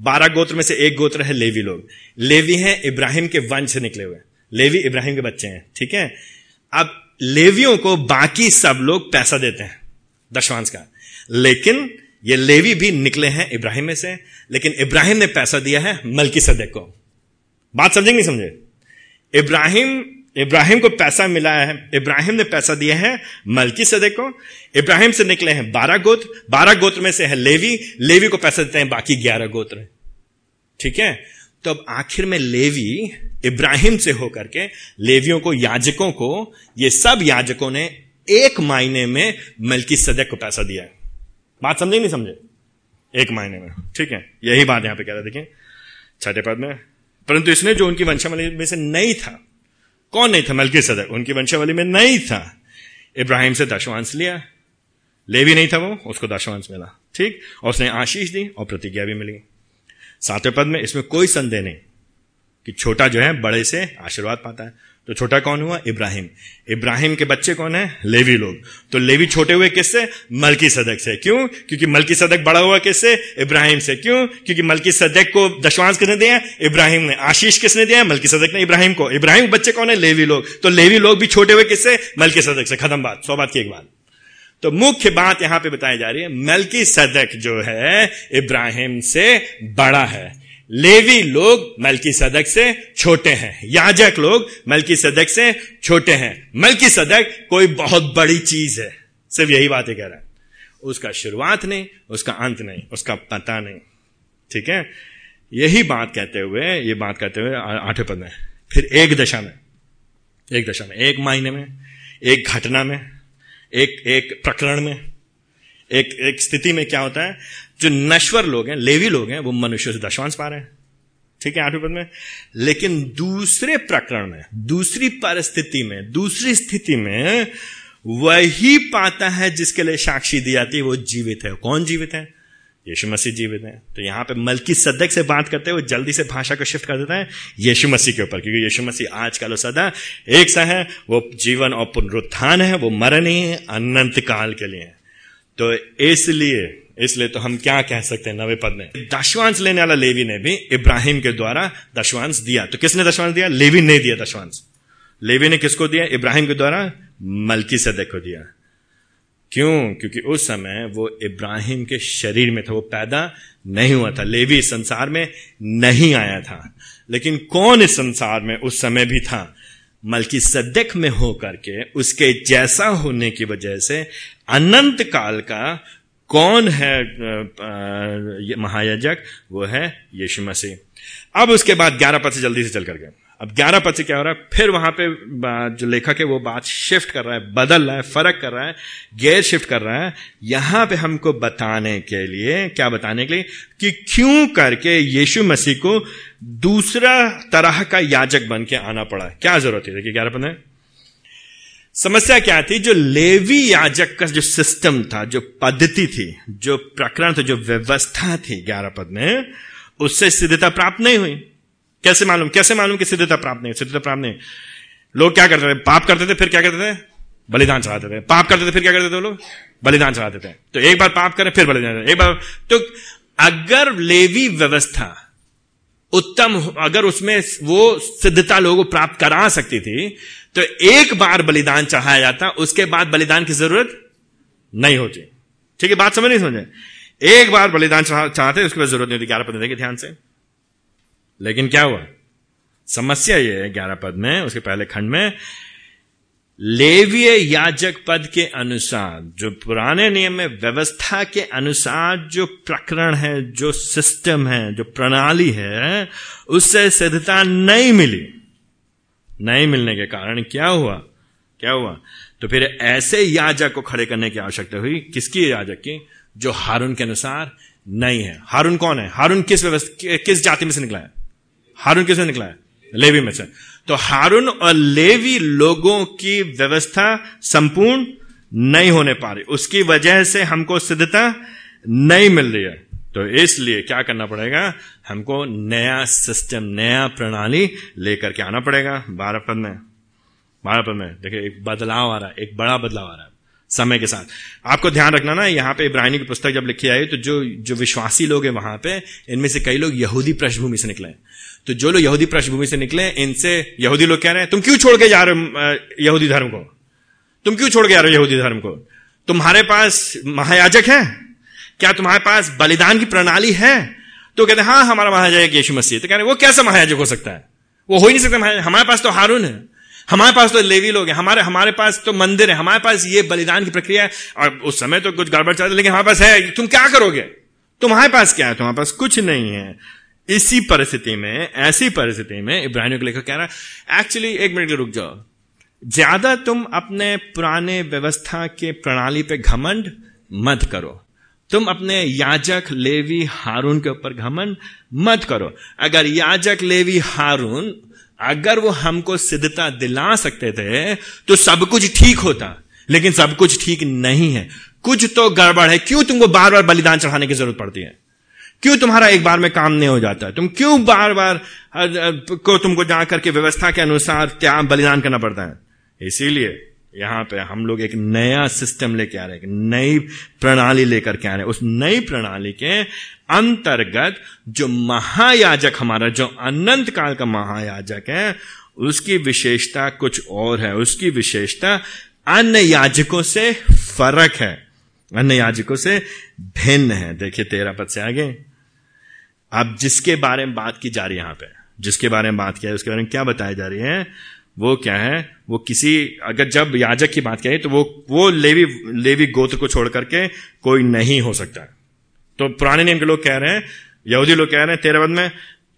बारह गोत्र में से एक गोत्र है लेवी लोग। लेवी हैं इब्राहिम के वंश से निकले हुए। लेवी इब्राहिम के बच्चे हैं। ठीक है? अब लेवियों को बाकी सब लोग पैसा देते हैं, दशवांश का। लेकिन ये लेवी भी निकले हैं इब्राहिम में से, लेकिन इब्राहिम ने पैसा दिया है मलकी सदक को। बात समझेंगे, समझे? इब्राहिम इब्राहिम को पैसा मिला है, इब्राहिम ने पैसा दिया है मलकी सदे को। इब्राहिम से निकले हैं बारह गोत्र बारह गोत्र में से है लेवी। लेवी को पैसा देते हैं बाकी ग्यारह गोत्र। ठीक है? तो अब आखिर में लेवी इब्राहिम से होकर के लेवियों को, याजकों को, ये सब याजकों ने एक मायने में मलकी सदक को पैसा दिया है। बात समझे नहीं समझे? एक मायने में। ठीक है, यही बात यहाँ पे कह रहे देखिए, छठे पद में, परंतु इसने जो उनकी वंशावली में से नहीं था, कौन नहीं था मलकी सदक उनकी वंशावली में नहीं था। इब्राहिम से दशवांश लिया। लेवी नहीं था वो, उसको दशवांश मिला। ठीक, और उसने आशीष दी और प्रतिज्ञा भी मिली। सातवें पद में इसमें कोई संदेह नहीं कि छोटा जो है बड़े से आशीर्वाद पाता है। तो छोटा कौन हुआ? इब्राहिम। इब्राहिम के बच्चे कौन है? लेवी लोग। तो लेवी छोटे हुए किससे? मलकी सदक से। क्यों? क्योंकि मलकी सदक बड़ा हुआ किससे? इब्राहिम से। क्यों? क्योंकि मलकी सदक को दशवांश किसने दिया इब्राहिम ने। आशीष किसने दिया मलकी सदक ने इब्राहिम को। इब्राहिम बच्चे कौन है? लेवी लोग। तो लेवी लोग भी छोटे हुए किससे? मलकी सदक से। खत्म बात। सौ बात की एक बात। तो मुख्य बात यहाँ पे बताई जा रही है मलकी सदक जो है, इब्राहिम से बड़ा है। लेवी लोग मलकी सदक से छोटे हैं। याजक लोग मलकी सदक से छोटे हैं। मलकी सदक कोई बहुत बड़ी चीज़ है। सिर्फ़ यही बात कह रहा है। उसका शुरुआत नहीं, उसका अंत नहीं, उसका पता नहीं। ठीक है? यही बात कहते हुए, ये बात कहते हुए आठवें पद में। फिर एक दशा में, एक दशा में, एक महीने में, एक घटना में एक एक प्रकरण में, एक एक स्थिति में क्या होता है? जो नश्वर लोग हैं, लेवी लोग हैं, वो मनुष्य से दशवांश पा रहे हैं। ठीक है, आठवें पद में? लेकिन दूसरे प्रकरण में, दूसरी परिस्थिति में, दूसरी स्थिति में वही पाता है जिसके लिए साक्षी दी जाती है, वो जीवित है। कौन जीवित है? यीशु मसीह जीवित है तो यहाँ पे मलकी सदक से बात करते हुए जल्दी से भाषा को शिफ्ट कर देता है, यीशु मसीह के ऊपर, क्योंकि यीशु मसीह आज कल सदा एक सा है, वो जीवन और पुनरुत्थान है, वो मरण ही है अनंत काल के लिए। तो इसलिए इसलिए तो हम क्या कह सकते हैं नवे पद में? दशवांश लेने वाला लेवी ने भी इब्राहिम के द्वारा दशवांश दिया। तो किसने दशवांश दिया? लेवी ने दिया दशवांश। लेवी ने किसको दिया? इब्राहिम के द्वारा मलकी सदक को दिया। क्यों? क्योंकि उस समय वो इब्राहिम के शरीर में था, वो पैदा नहीं हुआ था। लेवी संसार में नहीं आया था। लेकिन कौन इस संसार में उस समय भी था? मल्कि सदक में होकर के, उसके जैसा होने की वजह से अनंत काल का कौन है महायाजक? वो है यीशु मसीह। अब उसके बाद ग्यारह पद से जल्दी से चल करके अब ग्यारह पद से क्या हो रहा है? फिर वहाँ पे जो लेखक है, वो बात शिफ्ट कर रहा है, बदल रहा है, फ़र्क कर रहा है गेयर शिफ्ट कर रहा है। यहाँ पे हमको बताने के लिए, क्या बताने के लिए? कि क्यों करके यीशु मसीह को दूसरा तरह का याजक बन के आना पड़ा? क्या ज़रूरत है देखिए, ग्यारह पद है समस्या क्या थी? जो लेवी याजक का जो सिस्टम था, जो पद्धति थी, जो प्रकरण था, जो व्यवस्था थी, ग्यारह पद में, उससे सिद्धता प्राप्त नहीं हुई। कैसे मालूम कैसे मालूम कि सिद्धता प्राप्त नहीं सिद्धता प्राप्त नहीं लोग क्या करते थे? पाप करते थे, फिर क्या करते थे? बलिदान चढ़ाते थे। पाप करते थे, फिर क्या करते थे लोग? बलिदान चढ़ाते थे। तो एक बार पाप करें, फिर बलिदान एक बार तो अगर लेवी व्यवस्था उत्तम अगर उसमें वो सिद्धता लोगों को प्राप्त करा सकती थी तो एक बार बलिदान चढ़ाया जाता, उसके बाद बलिदान की ज़रूरत नहीं होती। ठीक है, बात समझ नहीं समझे? एक बार बलिदान चाहते उसके बाद ज़रूरत नहीं होती। ग्यारह पंद्रह के ध्यान से। लेकिन क्या हुआ? समस्या यह है, ग्यारह पद में, उसके पहले खंड में, लेवीय याजक पद के अनुसार, जो पुराने नियम में व्यवस्था के अनुसार जो प्रकरण है, जो सिस्टम है, जो प्रणाली है, उससे सिद्धता नहीं मिली। नहीं मिलने के कारण क्या हुआ? क्या हुआ? तो फिर ऐसे याजक को खड़े करने की आवश्यकता हुई। किसकी याजक की? जो हारून के अनुसार नहीं है। हारून कौन है? हारून किस व्यवस्था, किस जाति में से निकला है? हारून किसमें निकला है? लेवी में से। तो हारून और लेवी लोगों की व्यवस्था संपूर्ण नहीं होने पा रही। उसकी वजह से हमको सिद्धता नहीं मिल रही है। तो इसलिए क्या करना पड़ेगा? हमको नया सिस्टम नया प्रणाली लेकर के आना पड़ेगा। बारह पद में। बारह पद में। देखिए, एक बदलाव आ रहा है। एक बड़ा बदलाव आ रहा है समय के साथ। आपको ध्यान रखना ना, यहाँ पे इब्राहिमी की पुस्तक जब लिखी आई तो जो जो विश्वासी लोग हैं वहाँ पे, इनमें से कई लोग यहूदी पृष्ठभूमि से निकले तो जो लोग यहूदी पृष्ठभूमि से निकले, इनसे यहूदी लोग कह रहे हैं, तुम क्यों छोड़ के जा रहे हो यहूदी धर्म को? तुम क्यों छोड़ के जा रहे हो यहूदी धर्म को? तुम्हारे पास महायाजक है? क्या तुम्हारे पास बलिदान की प्रणाली है? तो कहते हैं हाँ हमारा महायाजक यीशु मसीह तो कह रहे वो कैसा महायाजक हो सकता है? वो हो ही नहीं सकता हमारे पास तो हारून है। हमारे पास तो लेवी लोग हैं। हमारे हमारे पास तो मंदिर है। हमारे पास ये बलिदान की प्रक्रिया है। और उस समय तो कुछ गड़बड़ चलता लेकिन हमारे पास है। तुम क्या करोगे? तुम्हारे पास क्या है? तुम्हारे पास कुछ नहीं है। इसी परिस्थिति में, ऐसी परिस्थिति में इब्राहिम को लेकर कह रहा है एक्चुअली एक मिनट रुक जाओ। ज़्यादा तुम अपने पुराने व्यवस्था के प्रणाली पे घमंड मत करो। तुम अपने याजक लेवी हारून के ऊपर घमंड मत करो। अगर याजक लेवी हारून, अगर वो हमको सिद्धता दिला सकते थे तो सब कुछ ठीक होता। लेकिन सब कुछ ठीक नहीं है। कुछ तो गड़बड़ है। क्यों तुमको बार बार बलिदान चढ़ाने की ज़रूरत पड़ती है? क्यों तुम्हारा एक बार में काम नहीं हो जाता? तुम क्यों बार बार को तुमको जाकर के व्यवस्था के अनुसार त्याग, बलिदान करना पड़ता है? इसीलिए यहाँ पे हम लोग एक नया सिस्टम लेके आ रहे हैं नई प्रणाली लेकर के आ रहे हैं। उस नई प्रणाली के अंतर्गत जो महायाजक हमारा, जो अनंत काल का महायाजक है, उसकी विशेषता कुछ और है। उसकी विशेषता अन्य याजकों से फ़र्क है, अन्य याजकों से भिन्न है। देखिए तेरह पद से आगे। अब जिसके बारे में बात की जा रही है यहाँ पे, जिसके बारे में बात किया है, उसके बारे में क्या बताया जा रही है, वो क्या है, वो किसी, अगर जब याजक की बात करें तो वो वो लेवी लेवी गोत्र को छोड़ करके कोई नहीं हो सकता। तो पुराने नियम के लोग कह रहे हैं, यहूदी लोग कह रहे हैं, तेरह में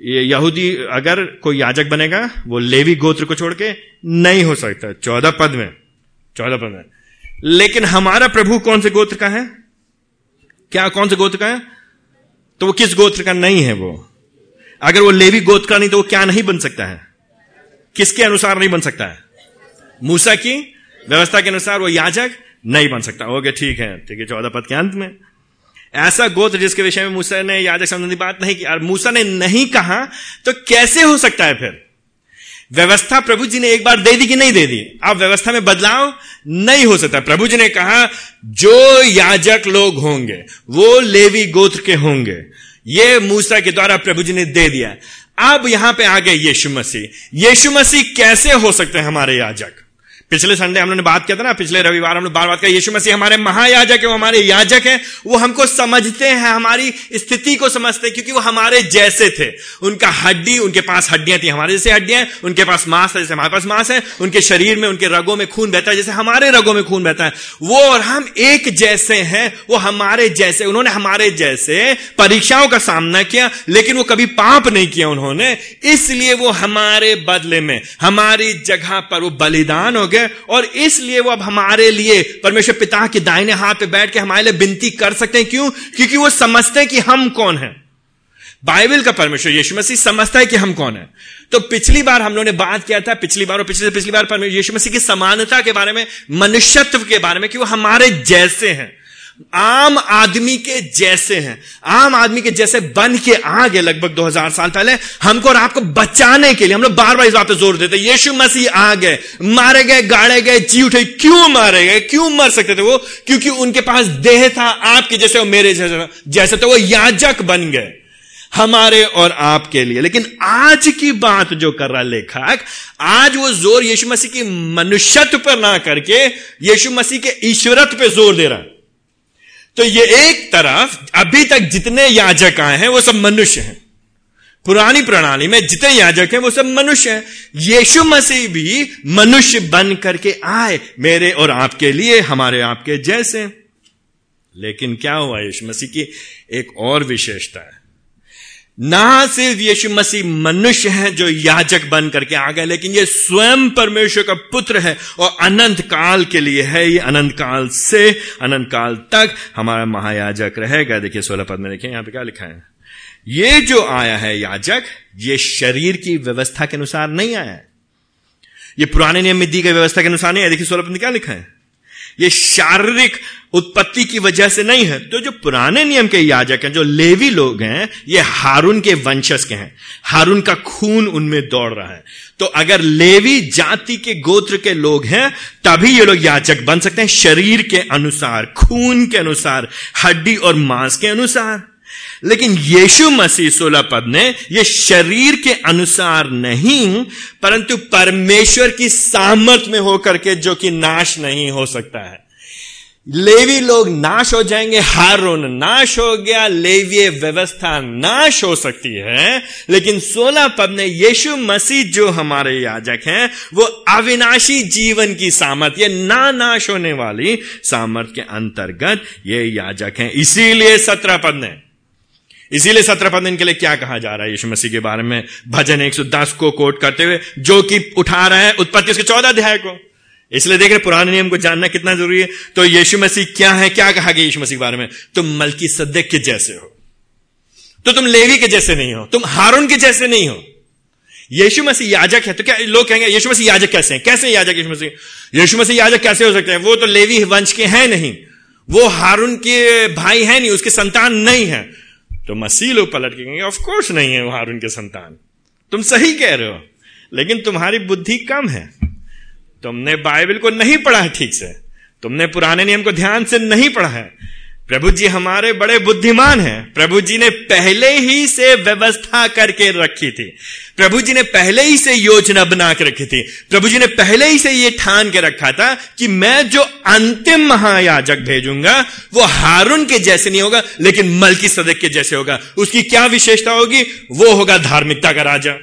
यहूदी अगर कोई याजक बनेगा, वो लेवी गोत्र को छोड़ के नहीं हो सकता। चौदह पद में, चौदह पद में। लेकिन हमारा प्रभु कौन से गोत्र का है? क्या कौन से गोत्र का है? तो वो किस गोत्र का नहीं है वो? अगर वो लेवी गोत्र का नहीं तो वो क्या नहीं बन सकता है? किसके अनुसार नहीं बन सकता है? मूसा की व्यवस्था के अनुसार वो याजक नहीं बन सकता। ओके, ठीक है ठीक है, चौदह पद के अंत में। ऐसा गोत्र जिसके विषय में मूसा ने याजक संबंधी बात नहीं की, और मूसा ने नहीं कहा तो कैसे हो सकता है फिर? व्यवस्था प्रभु जी ने एक बार दे दी कि नहीं दे दी? अब व्यवस्था में बदलाव नहीं हो सकता। प्रभु जी ने कहा, जो याजक लोग होंगे, वो लेवी गोत्र के होंगे। ये मूसा के द्वारा प्रभु जी ने दे दिया। अब यहाँ पे आ गए यीशु मसीह। यीशु मसीह कैसे हो सकते हैं हमारे याजक? पिछले संडे हमने बात किया था ना, पिछले रविवार हमने बार बात किया, यीशु मसीह हमारे महायाजक है, वो हमारे याजक है, वो हमको समझते हैं, हमारी स्थिति को समझते हैं, क्योंकि वो हमारे जैसे थे। उनका हड्डी, उनके पास हड्डियाँ थी हमारे जैसे हड्डियाँ उनके पास मांस है जैसे हमारे पास मांस है, उनके शरीर में, उनके रगों में खून बहता है जैसे हमारे रगों में खून बहता है। वो और हम एक जैसे हैं, वो हमारे जैसे, उन्होंने हमारे जैसे परीक्षाओं का सामना किया, लेकिन वो कभी पाप नहीं किया उन्होंने, इसलिए वो हमारे बदले में, हमारी जगह पर वो बलिदान हो गया गए और इसलिए वो अब हमारे लिए परमेश्वर पिता के दाहिने हाथ पे बैठ के हमारे लिए विनती कर सकते हैं। क्यों? क्योंकि वो समझते हैं कि हम कौन हैं। बाइबल का परमेश्वर यीशु मसीह समझता है कि हम कौन है। तो पिछली बार हम लोगों ने बात किया था, पिछली बार और पिछले पिछली बार परमेश्वर यीशु मसीह की समानता के बारे में, मनुष्यत्व के बारे में कि वो हमारे जैसे हैं। आम आदमी के जैसे हैं। आम आदमी के जैसे बन के आ गए लगभग 2000 साल पहले। हमको और आपको बचाने के लिए हम लोग बार बार इस बात पर ज़ोर देते यीशु मसीह आ गए, मारे गए, गाड़े गए, जी उठे, क्यों मारे गए? क्यों मर सकते थे वो? क्योंकि उनके पास देह था आपके जैसे और मेरे जैसे जैसे तो वो याजक बन गए हमारे और आपके लिए। लेकिन आज की बात जो कर रहा लेखक, आज वो ज़ोर यीशु मसीह की मनुष्यत्व पर ना करके यीशु मसीह के ईश्वरत्व पे ज़ोर दे रहा है। तो ये एक तरफ़, अभी तक जितने याजक आए हैं, वो सब मनुष्य हैं। पुरानी प्रणाली में जितने याजक हैं, वो सब मनुष्य हैं। यीशु मसीह भी मनुष्य बन करके आए, मेरे और आपके लिए, हमारे आपके जैसे। लेकिन क्या हुआ यीशु मसीह की? एक और विशेषता है। ना सिर्फ़ यीशु मसीह मनुष्य है जो याजक बन करके आ गए, लेकिन ये स्वयं परमेश्वर का पुत्र है और अनंत काल के लिए है। ये अनंत काल से अनंत काल तक हमारा महायाजक रहेगा। देखिए, सोलह पद में देखिए, यहाँ पे क्या लिखा है? ये जो आया है याजक, ये शरीर की व्यवस्था के अनुसार नहीं आया है। ये पुराने नियम में दी गई व्यवस्था के अनुसार नहीं है देखिए, सोलह पद में क्या लिखा है? ये शारीरिक उत्पत्ति की वजह से नहीं है। तो जो पुराने नियम के याजक हैं, जो लेवी लोग हैं, ये हारून के वंशज के हैं। हारून का खून उनमें दौड़ रहा है। तो अगर लेवी जाति के गोत्र के लोग हैं, तभी ये लोग याचक बन सकते हैं। शरीर के अनुसार, खून के अनुसार, हड्डी और मांस के अनुसार। लेकिन यीशु मसीह सोलह पद ने यह शरीर के अनुसार नहीं, परंतु परमेश्वर की सामर्थ में होकर के जो कि नाश नहीं हो सकता है। लेवी लोग नाश हो जाएँगे, हारून नाश हो गया, लेवी व्यवस्था नाश हो सकती है, लेकिन सोलह पद ने यीशु मसीह जो हमारे याजक हैं, वो अविनाशी जीवन की सामर्थ, ये ना नाश होने वाली सामर्थ के अंतर्गत ये याजक हैं। इसीलिए सत्रह पद ने इसीलिए सत्रह पद के लिए क्या कहा जा रहा है यीशु मसीह के बारे में? भजन एक सौ दस को कोट करते हुए, जो कि उठा रहा है उत्पत्ति उसके चौदह अध्याय को। इसलिए देख रहे पुराने नियम को जानना कितना ज़रूरी है। तो यीशु मसीह क्या है? क्या कहा गया यीशु मसीह के बारे में? तुम मलकी सद्दक के जैसे हो। तो तुम लेवी के जैसे नहीं हो। तुम हारून के जैसे नहीं हो। यीशु मसीह याजक है। तो क्या लोग कहेंगे, यीशु मसीह याजक कैसे हैं? कैसे याजक यीशु मसीह? यीशु मसीह याजक कैसे हो सकते हैं? वो तो लेवी वंश के हैं नहीं। वो हारून के भाई है नहीं, उसके संतान नहीं है। तो मसीह लोग पलट के कहेंगे ऑफकोर्स नहीं है वहाँ उनके संतान। तुम सही कह रहे हो, लेकिन तुम्हारी बुद्धि कम है। तुमने बाइबल को नहीं पढ़ा है ठीक से। तुमने पुराने नियम को ध्यान से नहीं पढ़ा है। प्रभु जी हमारे बड़े बुद्धिमान हैं। प्रभु जी ने पहले ही से व्यवस्था करके रखी थी। प्रभु जी ने पहले ही से योजना बना के रखी थी। प्रभु जी ने पहले ही से ये ठान के रखा था कि मैं जो अंतिम महायाजक भेजूँगा, वो हारून के जैसे नहीं होगा, लेकिन मलकी सदक के जैसे होगा। उसकी क्या विशेषता होगी? वो होगा धार्मिकता का राजा।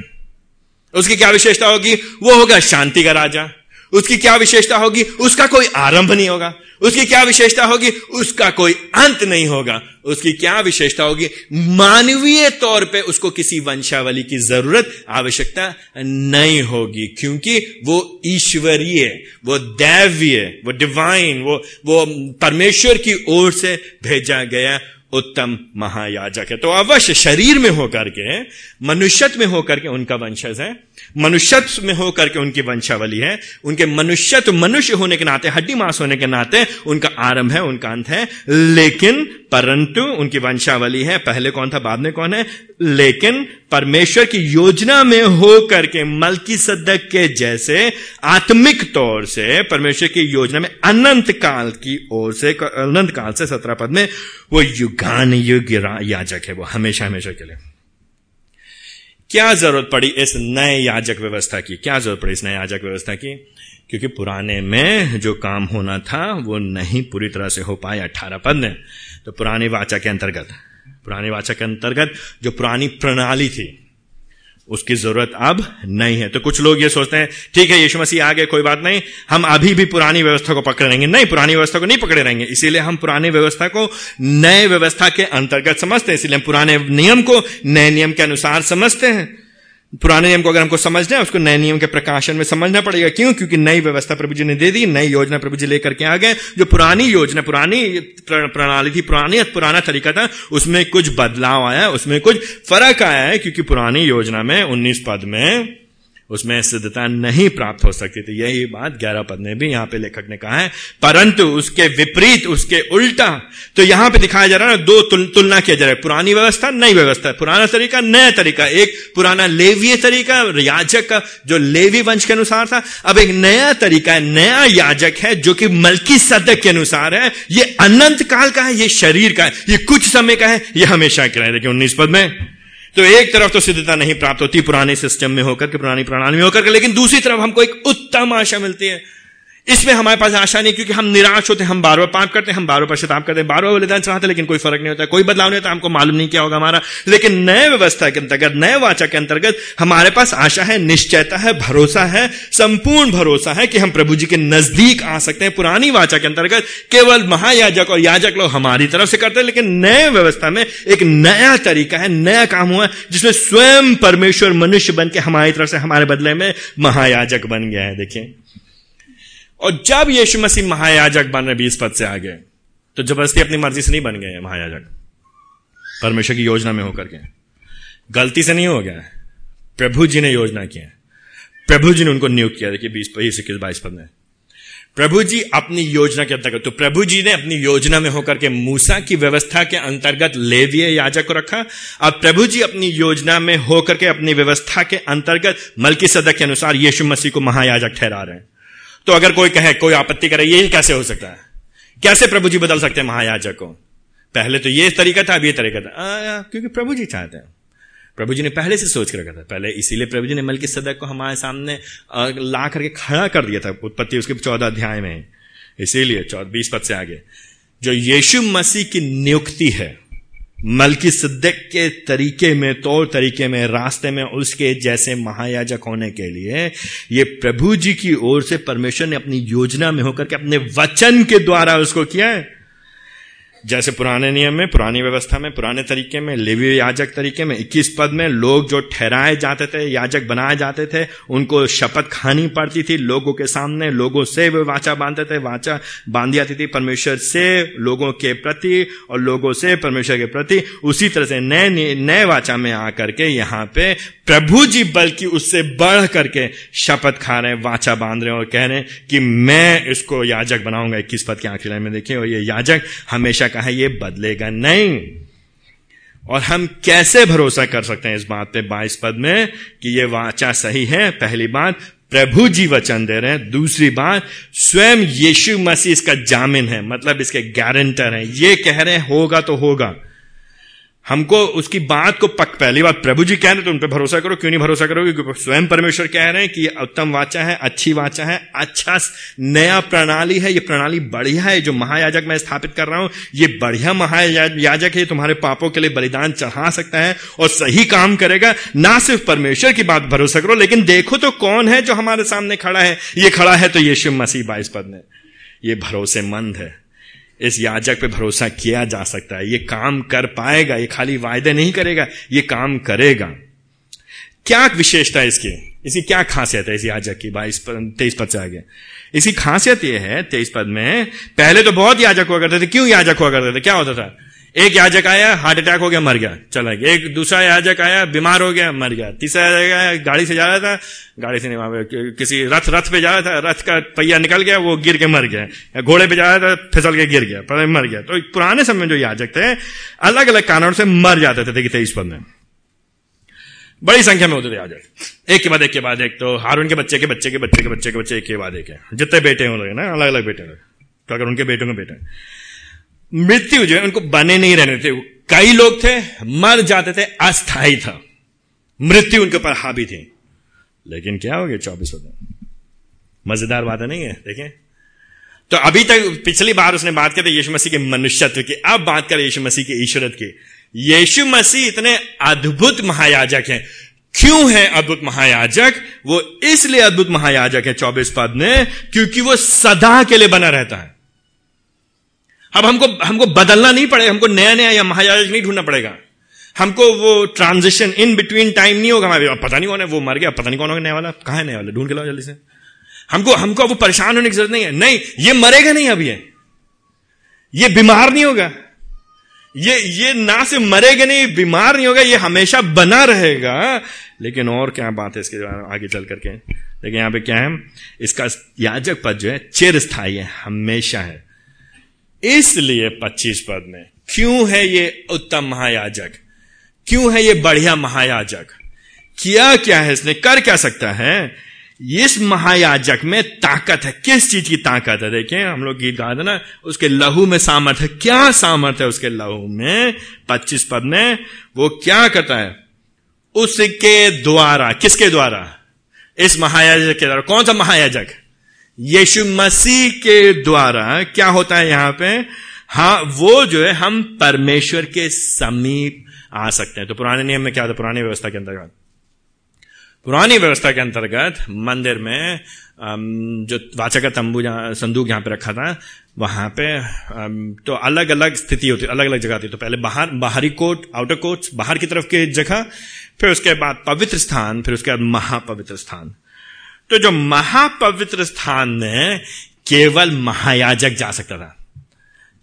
उसकी क्या विशेषता होगी? वो होगा शांति का राजा। उसकी क्या विशेषता होगी? उसका कोई आरंभ नहीं होगा। उसकी क्या विशेषता होगी? उसका कोई अंत नहीं होगा। उसकी क्या विशेषता होगी? मानवीय तौर पे उसको किसी वंशावली की ज़रूरत, आवश्यकता नहीं होगी, क्योंकि वो ईश्वरीय, वो दैव्य, वो डिवाइन वो वो परमेश्वर की ओर से भेजा गया उत्तम महायाजक है। तो अवश्य शरीर में होकर के, मनुष्यत्व में होकर के उनका वंशज है। मनुष्यत्व में होकर के उनकी वंशावली है। उनके मनुष्यत्व मनुष्य होने के नाते, हड्डी मांस होने के नाते उनका आरंभ है, उनका अंत है। लेकिन परंतु उनकी वंशावली है, पहले कौन था, बाद में कौन है? लेकिन परमेश्वर की योजना में हो करके मलकी सदक के जैसे आत्मिक तौर से, परमेश्वर की योजना में अनंत काल की ओर से, अनंत काल से सत्रह पद में, वो युगान युग याजक है, वो हमेशा हमेशा के लिए। क्या ज़रूरत पड़ी इस नए याजक व्यवस्था की? क्या ज़रूरत पड़ी इस नए याजक व्यवस्था की? क्योंकि पुराने में जो काम होना था, वो नहीं पूरी तरह से हो पाया अठारह पद में। तो पुरानी वाचा के अंतर्गत। पुराने वाचा के अंतर्गत जो पुरानी प्रणाली थी, उसकी ज़रूरत अब नहीं है। तो कुछ लोग ये सोचते हैं, ठीक है, यीशु मसीह आ गए, कोई बात नहीं, हम अभी भी पुरानी व्यवस्था को पकड़े रहेंगे। नहीं, पुरानी व्यवस्था को नहीं पकड़े रहेंगे। इसीलिए हम पुरानी व्यवस्था को नए व्यवस्था के अंतर्गत समझते हैं। इसीलिए हम पुराने नियम को नए नियम के अनुसार समझते हैं। पुराने नियम को अगर हमको समझना है, उसको नए नियम के प्रकाशन में समझना पड़ेगा। क्यों? क्योंकि नई व्यवस्था प्रभु जी ने दे दी, नई योजना प्रभु जी लेकर के आ गए। जो पुरानी योजना, पुरानी प्रणाली थी, पुरानी पुराना तरीका था, उसमें कुछ बदलाव आया, उसमें कुछ फ़र्क आया है, क्योंकि पुरानी योजना में, उन्नीस पद में उसमें सिद्धता नहीं प्राप्त हो सकती थी। यही बात ग्यारह पद में भी यहाँ पे लेखक ने कहा है। परंतु उसके विपरीत उसके उल्टा तो यहाँ पे दिखाया जा रहा है दो तुल, तुलना किया जा रहा है। पुरानी व्यवस्था नई व्यवस्था। पुराना तरीका नया तरीका। एक पुराना लेवीय तरीका याजक का जो लेवी वंश के अनुसार था। अब एक नया तरीका है नया याजक है जो कि मल्की सदक के अनुसार है। ये अनंत काल का है ये शरीर का है। ये कुछ समय का है ये हमेशा का है। देखिए उन्नीस पद में। तो एक तरफ़ तो सिद्धता नहीं प्राप्त होती पुराने सिस्टम में होकर के, पुरानी प्रणाली में होकर के, लेकिन दूसरी तरफ़ हमको एक उत्तम आशा मिलती है। इसमें हमारे पास आशा नहीं, क्योंकि हम निराश होते हम बार बार पाप करते हैं, हम बार बार पश्चाताप करते हैं, बार बार बलिदान चढ़ाते लेकिन कोई फ़र्क नहीं होता, कोई बदलाव नहीं होता, हमको मालूम नहीं क्या होगा हमारा। लेकिन नए व्यवस्था के अंतर्गत, नए वाचा के अंतर्गत हमारे पास आशा है, निश्चयता है, भरोसा है, संपूर्ण भरोसा है कि हम प्रभु जी के नज़दीक आ सकते हैं। पुरानी वाचा के अंतर्गत केवल महायाजक और याजक लोग हमारी तरफ़ से करते हैं, लेकिन नए व्यवस्था में एक नया तरीका है, नया काम हुआ जिसमें स्वयं परमेश्वर मनुष्य बन के हमारी तरफ़ से हमारे बदले में महायाजक बन गया है। देखिए और जब यीशु मसीह महायाजक बन रहे, बीस पद से आगे तो ज़बरदस्ती अपनी मर्ज़ी से नहीं बन गए महायाजक। परमेश्वर की योजना में होकर के। गलती से नहीं हो गया। प्रभु जी ने योजना किया प्रभु जी ने उनको नियुक्त किया। देखिए, बीस बीस इक्कीस बाईस पद में प्रभु जी अपनी योजना के अंतर्गत तो प्रभु जी ने अपनी योजना में होकर के मूसा की व्यवस्था के अंतर्गत लेविय याजक को रखा। और प्रभु जी अपनी योजना में होकर के अपनी व्यवस्था के अंतर्गत मल्की सदक के अनुसार यीशु मसीह को महायाजक ठहरा रहे हैं। तो अगर कोई कहे कोई आपत्ति करे ये कैसे हो सकता है? कैसे प्रभु जी बदल सकते हैं महायाजक को? पहले तो ये तरीका था अब ये तरीका था। आ, क्योंकि प्रभु जी चाहते हैं। प्रभु जी ने पहले से सोच कर रखा था। पहले इसीलिए प्रभु जी ने मल सदक को हमारे सामने ला करके खड़ा कर दिया था उत्पत्ति उसके चौदह अध्याय में। इसीलिए चौदह बीस पद से आगे। जो यीशु मसीह की नियुक्ति है मलकी सिद्दक के तरीके में तौर तरीके में, रास्ते में उसके जैसे महायाजक होने के लिए, ये प्रभु जी की ओर से परमेश्वर ने अपनी योजना में होकर के अपने वचन के द्वारा उसको किया है। जैसे पुराने नियम में, पुरानी व्यवस्था में, पुराने तरीके में, लेवी याजक तरीके में 21 पद में लोग जो ठहराए जाते थे, याजक बनाए जाते थे, उनको शपथ खानी पड़ती थी लोगों के सामने, लोगों से वे वाचा बांधते थे, वाचा बांधी जाती थी परमेश्वर से, लोगों के प्रति और लोगों से परमेश्वर के प्रति। उसी तरह से नए नए वाचा में आकर के यहाँ पे प्रभु जी बल्कि उससे बढ़ करके शपथ खा रहे हैं, वाचा बाँध रहे हैं और कह रहे हैं कि मैं इसको याजक बनाऊँगा। इक्कीस पद के आखिरी में देखिए, और ये याजक हमेशा कहा, ये बदलेगा नहीं। और हम कैसे भरोसा कर सकते हैं इस बात पे बाईस पद में कि ये वाचा सही है? पहली बात, प्रभु जी वचन दे रहे हैं। दूसरी बात, स्वयं यीशु मसीह इसका जामिन है मतलब इसके गारंटर हैं। ये कह रहे हैं, होगा तो होगा। हमको उसकी बात को पक, पहली बात प्रभु जी कह रहे तो उन पर भरोसा करो, क्यों नहीं भरोसा करोगे? क्योंकि स्वयं परमेश्वर कह रहे हैं कि ये उत्तम वाचा है, अच्छी वाचा है अच्छा नया प्रणाली है, ये प्रणाली बढ़िया है, जो महायाजक मैं स्थापित कर रहा हूँ, ये बढ़िया महायाजक है तुम्हारे पापों के लिए बलिदान चढ़ा सकता है और सही काम करेगा। ना सिर्फ़ परमेश्वर की बात भरोसा करो, लेकिन देखो तो कौन है जो हमारे सामने खड़ा है। ये खड़ा है तो ये शिव मसीह बाईस पद में। ये भरोसेमंद है। इस याजक पे भरोसा किया जा सकता है। ये काम कर पाएगा, ये खाली वायदे नहीं करेगा, ये काम करेगा। क्या विशेषता है इसकी? इसकी क्या खासियत है इस याजक की? बाईस तेईस पद से आगे। इसकी खासियत यह है, तेईस पद में, पहले तो बहुत याजक हुआ करते थे, क्यों याजक हुआ करते थे? क्या होता था? एक याजक आया, हार्ट अटैक हो गया, मर गया, चला गया। एक दूसरा याजक आया, बीमार हो गया, मर गया। तीसरा याजक आया, गाड़ी से जा रहा था, गाड़ी से नहीं किसी रथ रथ पे जा रहा था, रथ का पहिया निकल गया, वो गिर के मर गया। घोड़े पे जा रहा था, फिसल के गिर गया, पर मर गया। तो पुराने समय में जो याजक थे अलग अलग कारणों से मर जाते थे तेईस पद में। बड़ी संख्या में होते थे याजक। एक के बाद एक के बाद एक तो हारून के बच्चे के बच्चे के बच्चे के बच्चे के बच्चे, एक के बाद एक है। जितने बेटे हो रहे ना अलग अलग बेटे तो अगर उनके बेटों के बेटे मृत्यु जो है, उनको बने नहीं रहने थे कई लोग थे, मर जाते थे अस्थाई था। मृत्यु उनके ऊपर हावी थी। लेकिन क्या हो गया चौबीस होते मज़ेदार बात है, नहीं है? देखें तो अभी तक पिछली बार उसने बात की थी यीशु मसीह के मनुष्यत्व की। अब बात करें यीशु मसीह के ईश्वरत की। यीशु मसीह इतने अद्भुत महायाजक हैं। क्यों है अद्भुत महायाजक? वो इसलिए अद्भुत महायाजक है चौबीस पद में, क्योंकि वो सदा के लिए बना रहता है। अब हमको हमको बदलना नहीं पड़ेगा, हमको नया नया या महायाजक नहीं ढूंढना पड़ेगा। हमको वो ट्रांजिशन इन बिटवीन टाइम नहीं होगा हमारे पता नहीं कौन है, वो मर गया पता नहीं कौन होगा नया वाला, कहा है नया वाला, ढूंढ के लाओ जल्दी से। हमको हमको वो परेशान होने की ज़रूरत नहीं है। नहीं, ये मरेगा नहीं अब ये। ये बीमार नहीं होगा। ये ये ना से मरेगा नहीं, बीमार नहीं होगा, ये हमेशा बना रहेगा। लेकिन और क्या बात है इसके आगे चल करके। लेकिन यहाँ पे क्या है, इसका याजक पद जो है चिर स्थायी है, हमेशा है। इसलिए 25 पद में, क्यों है ये उत्तम महायाजक? क्यों है ये बढ़िया महायाजक? किया क्या है इसने? कर क्या सकता है? इस महायाजक में ताकत है। किस चीज़ की ताकत है? देखिए, हम लोग गीत गा ना, उसके लहू में सामर्थ है। क्या सामर्थ है उसके लहू में? 25 पद में, वो क्या करता है? उसके द्वारा, किसके द्वारा? इस महायाजक के द्वारा। कौन सा महायाजक? यीशु मसीह के द्वारा क्या होता है यहाँ पे? हाँ वो जो है, हम परमेश्वर के समीप आ सकते हैं। तो पुराने नियम में क्या था? पुरानी व्यवस्था के अंतर्गत। पुरानी व्यवस्था के अंतर्गत मंदिर में जो वाचा का तंबू संदूक जहाँ पे रखा था, वहाँ पे तो अलग अलग स्थिति होती अलग अलग जगह थी। तो पहले बाहर, बाहरी कोट, आउटर कोट बाहर की तरफ़ की जगह, फिर उसके बाद पवित्र स्थान, फिर उसके बाद महापवित्र स्थान। तो जो महापवित्र स्थान में केवल महायाजक जा सकता था।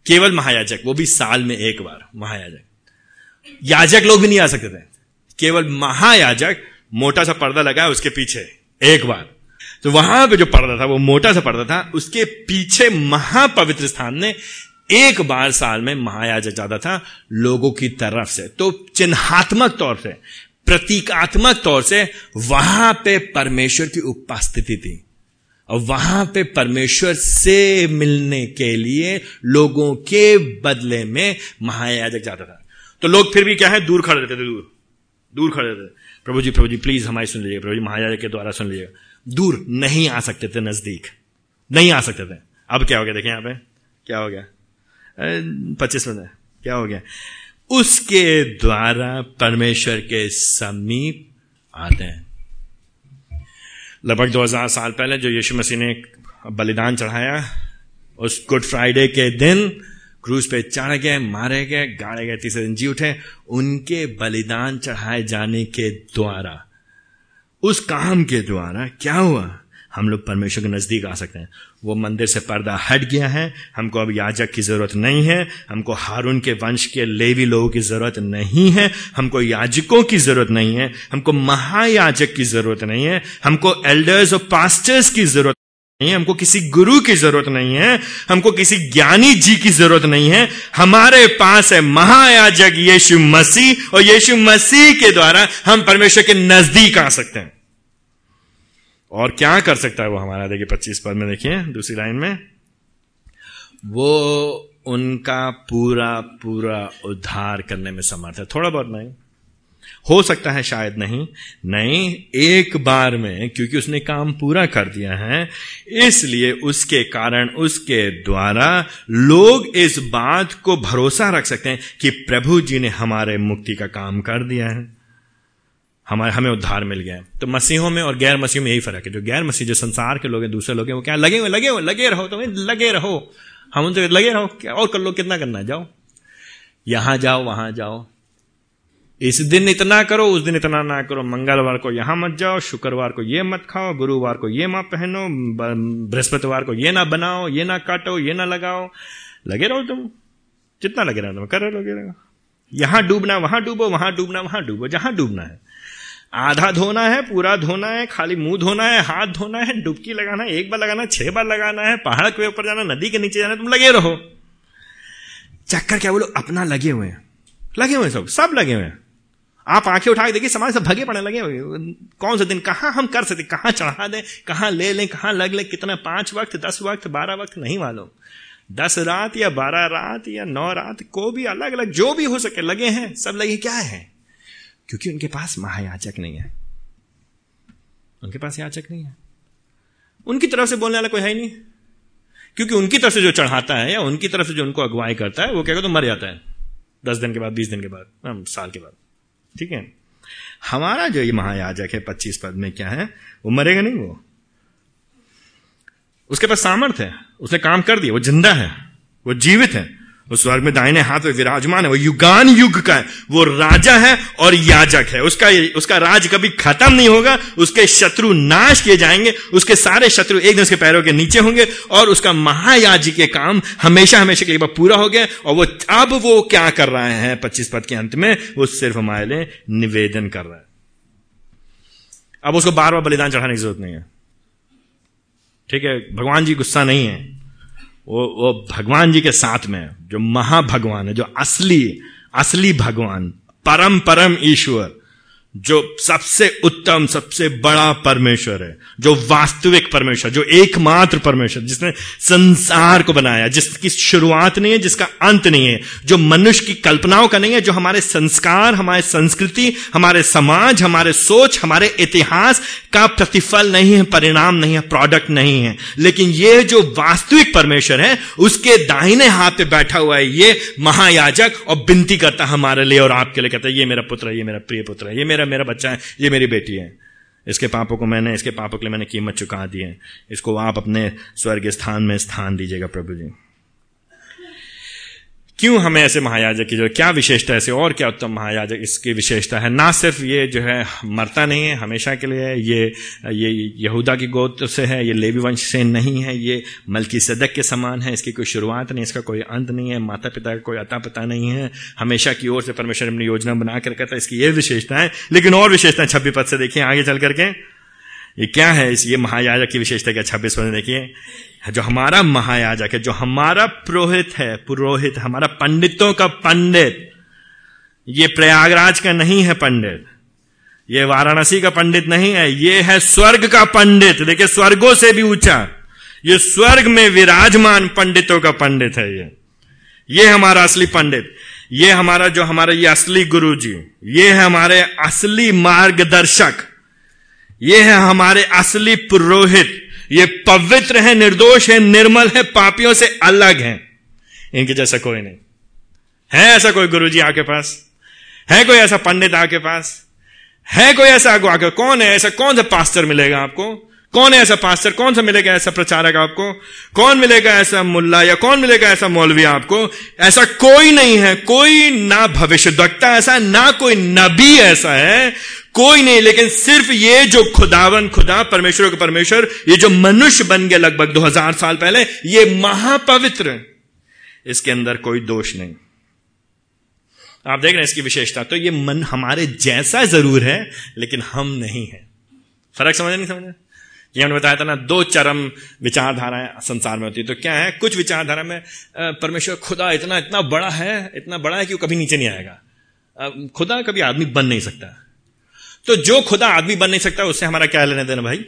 केवल महायाजक, वो भी साल में एक बार, महायाजक। याजक लोग भी नहीं आ सकते थे। केवल महायाजक मोटा सा पर्दा लगा उसके पीछे, एक बार। तो वहाँ पे जो पर्दा था, वो मोटा सा पर्दा था, उसके पीछे महापवित्र स्थान ने एक बार साल में महायाजक जाता था लोगों की तरफ़ से। तो चिन्हात्मक तौर से प्रतीकात्मक तौर से वहाँ पे परमेश्वर की उपस्थिति थी। और वहाँ पे परमेश्वर से मिलने के लिए लोगों के बदले में महायाजक जाता था। तो लोग फिर भी क्या है? दूर खड़े रहते थे, दूर। दूर खड़े रहते प्रभु जी प्रभु जी प्लीज़ हमारी सुन लीजिए प्रभु जी, महायाजक के द्वारा सुन लीजिएगा। दूर नहीं आ सकते थे नज़दीक। नहीं आ सकते थे। अब क्या हो गया? देखें यहाँ पे। क्या हो गया? पच्चीस मिनट। क्या हो गया? उसके द्वारा परमेश्वर के समीप आते हैं। लगभग 2000 साल पहले जो यीशु मसीह ने बलिदान चढ़ाया, उस गुड फ्राइडे के दिन क्रूज पे चढ़ गए, मारे गए, गाड़े गए, तीसरे दिन जी उठे, उनके बलिदान चढ़ाए जाने के द्वारा, उस काम के द्वारा क्या हुआ? हम लोग परमेश्वर के नज़दीक आ सकते हैं। वो मंदिर से पर्दा हट गया है। हमको अब याजक की ज़रूरत नहीं है। हमको हारून के वंश के लेवी लोगों की ज़रूरत नहीं है। हमको याजकों की ज़रूरत नहीं है। हमको महायाजक की ज़रूरत नहीं है। हमको एल्डर्स और पास्टर्स की ज़रूरत नहीं हमको किसी गुरु की ज़रूरत नहीं है। हमको किसी ज्ञानी जी की ज़रूरत नहीं है। हमारे पास है महायाजक यीशु मसीह और यीशु मसीह के द्वारा हम परमेश्वर के नज़दीक आ सकते हैं। और क्या कर सकता है वो हमारा? देखिए, पच्चीस पद में देखिए, दूसरी लाइन में। वो उनका पूरा पूरा उद्धार करने में समर्थ है। थोड़ा बहुत नहीं। हो सकता है शायद नहीं। नहीं, एक बार में, क्योंकि उसने काम पूरा कर दिया है, इसलिए उसके कारण, उसके द्वारा लोग इस बात को भरोसा रख सकते हैं कि प्रभु जी ने हमारे मुक्ति का काम कर दिया है। हमारे, हमें उद्धार मिल गया। तो मसीहों में और गैर मसीहों में यही फ़र्क है, जो गैर मसीह, जो संसार के लोग हैं, दूसरे लोग हैं, वो क्या, लगे हुए लगे हुए, लगे रहो तुम्हें लगे रहो। हम उनसे लगे रहो, क्या और कर लो, कितना करना जाओ। यहाँ जाओ, वहाँ जाओ। इस दिन इतना करो, उस दिन इतना ना करो। मंगलवार को यहाँ मत जाओ, शुक्रवार को ये मत खाओ, गुरुवार को ये मत पहनो बृहस्पतिवार को ये ना बनाओ, ये ना काटो, ये ना लगाओ। लगे रहो तुम। जितना लगे रहो, तुम कर रहे लगे रहो। यहाँ डूबना, वहाँ डूबो, वहाँ डूबना, वहाँ डूबो, जहाँ डूबना है। आधा धोना है, पूरा धोना है, खाली मुँह धोना है, हाथ धोना है, डुबकी लगाना है, एक बार लगाना है, छह बार लगाना है, पहाड़ के ऊपर जाना नदी के नीचे जाना तुम लगे रहो। चक्कर क्या बोलो, अपना लगे हुए हैं। लगे हुए सब सब लगे हुए हैं। आप आँखें उठा के देखिए, समाज सब भगे पड़े लगे हुए कौन से दिन, कहाँ हम कर सकते, कहाँ चढ़ा दें, कहाँ ले लें, कहाँ लग लें, कितना पाँच वक्त, दस वक्त, बारह वक्त, नहीं मालूम। दस रात या बारह रात या नौ रात, को भी अलग अलग जो भी हो सके, लगे हैं, सब लगे क्या है? क्योंकि उनके पास महायाचक नहीं है। उनके पास याचक नहीं है। उनकी तरफ़ से बोलने वाला कोई है ही नहीं। क्योंकि उनकी तरफ़ से जो चढ़ाता है या उनकी तरफ़ से जो उनको अगुवाई करता है, वो क्या तो मर जाता है। दस दिन के बाद, बीस दिन के बाद साल के बाद। ठीक है? हमारा जो ये महायाजक है, पच्चीस पद में क्या है? वो मरेगा नहीं वो। उसके पास सामर्थ्य है। उसने काम कर दिया। वो ज़िंदा है। वो जीवित है। वो स्वर्ग में दाहिने हाथ में विराजमान है, वो युगान युग का है। वो राजा है और याजक है। उसका उसका राज कभी खत्म नहीं होगा। उसके शत्रु नाश किए जाएँगे। उसके सारे शत्रु एक दिन उसके पैरों के नीचे होंगे और उसका महायाजी के काम हमेशा हमेशा के लिए पूरा हो गया। और वो, अब वो क्या कर रहे हैं? पच्चीस पद के अंत में वो सिर्फ़ हमारे लिए निवेदन कर रहा है। अब उसको बार बार बलिदान चढ़ाने की ज़रूरत नहीं है। ठीक है? भगवान जी गुस्सा नहीं है। वो वो भगवान जी के साथ में, जो महाभगवान है, जो असली असली भगवान, परम परम ईश्वर जो सबसे उत्तम, सबसे बड़ा परमेश्वर है, जो वास्तविक परमेश्वर, जो एकमात्र परमेश्वर, जिसने संसार को बनाया, जिसकी शुरुआत नहीं है, जिसका अंत नहीं है, जो मनुष्य की कल्पनाओं का नहीं है, जो हमारे संस्कार, हमारे संस्कृति, हमारे समाज, हमारे सोच, हमारे इतिहास का प्रतिफल नहीं है, परिणाम नहीं है प्रोडक्ट नहीं है। लेकिन ये जो वास्तविक परमेश्वर है, उसके दाहिने हाथ पे बैठा हुआ है ये महायाजक और बिनती करता हमारे लिए और आपके लिए कहता है, ये मेरा पुत्र है, ये मेरा प्रिय पुत्र है, ये मेरा मेरा मेरा बच्चा है, ये मेरी बेटी है। इसके पापों को मैंने, इसके पापों के लिए मैंने कीमत चुका दी है। इसको आप अपने स्वर्ग स्थान में स्थान दीजिएगा प्रभु जी। क्यों हमें ऐसे महायाजक की जो क्या विशेषता ऐसे और क्या उत्तम महायाजक इसकी विशेषता है? ना सिर्फ़ ये जो है, मरता नहीं है, हमेशा के लिए ये ये यहूदा की गोत्र से है, ये लेवी वंश से नहीं है, ये मलकी सदक के समान है, इसकी कोई शुरुआत नहीं, इसका कोई अंत नहीं है माता पिता का कोई अता पता नहीं है, हमेशा की ओर से परमेश्वर अपनी योजना बना कर करता है इसकी ये विशेषता है, लेकिन और विशेषता छब्बी पद से देखिए, आगे चल करके। ये क्या है इस, ये महायाजक की विशेषता क्या छब्बीस पद देखिए? जो हमारा महायाजक है, जो हमारा पुरोहित है, पुरोहित, हमारा पंडितों का पंडित। ये प्रयागराज का नहीं है पंडित। ये वाराणसी का पंडित नहीं है, ये है स्वर्ग का पंडित। देखिए, स्वर्गों से भी ऊँचा। ये स्वर्ग में विराजमान पंडितों का पंडित है ये। ये हमारा असली पंडित। ये हमारा, जो हमारा, ये असली गुरु जी ये है हमारे असली मार्गदर्शक। ये है हमारे असली पुरोहित। ये पवित्र है, निर्दोष है, निर्मल है, पापियों से अलग है। इनके जैसा कोई नहीं। है ऐसा कोई गुरु जी आपके पास? है कोई ऐसा पंडित आपके पास? है कोई ऐसा आके? कौन है ऐसा? कौन सा पास्टर मिलेगा आपको? कौन है ऐसा पास्टर? कौन सा मिलेगा ऐसा प्रचारक आपको? कौन मिलेगा ऐसा मुल्ला या कौन मिलेगा ऐसा मौलवी आपको? ऐसा कोई नहीं है, कोई ना भविष्य ऐसा ना कोई नबी ऐसा है कोई नहीं, लेकिन सिर्फ़ ये जो खुदावन, खुदा, परमेश्वर के परमेश्वर, ये जो मनुष्य बन गया लगभग 2000 साल पहले, ये महापवित्र इसके अंदर कोई दोष नहीं। आप देख रहे हैं इसकी विशेषता। तो ये मन हमारे जैसा ज़रूर है, लेकिन हम नहीं है। फ़र्क समझ नहीं समझ ये हमने बताया था ना, दो चरम विचारधाराएँ संसार में होती है। तो क्या है? कुछ विचारधारा में परमेश्वर खुदा इतना इतना बड़ा है, इतना बड़ा है कि वो कभी नीचे नहीं आएगा। खुदा कभी आदमी बन नहीं सकता। तो जो खुदा आदमी बन नहीं सकता, उससे हमारा क्या लेना देना भाई?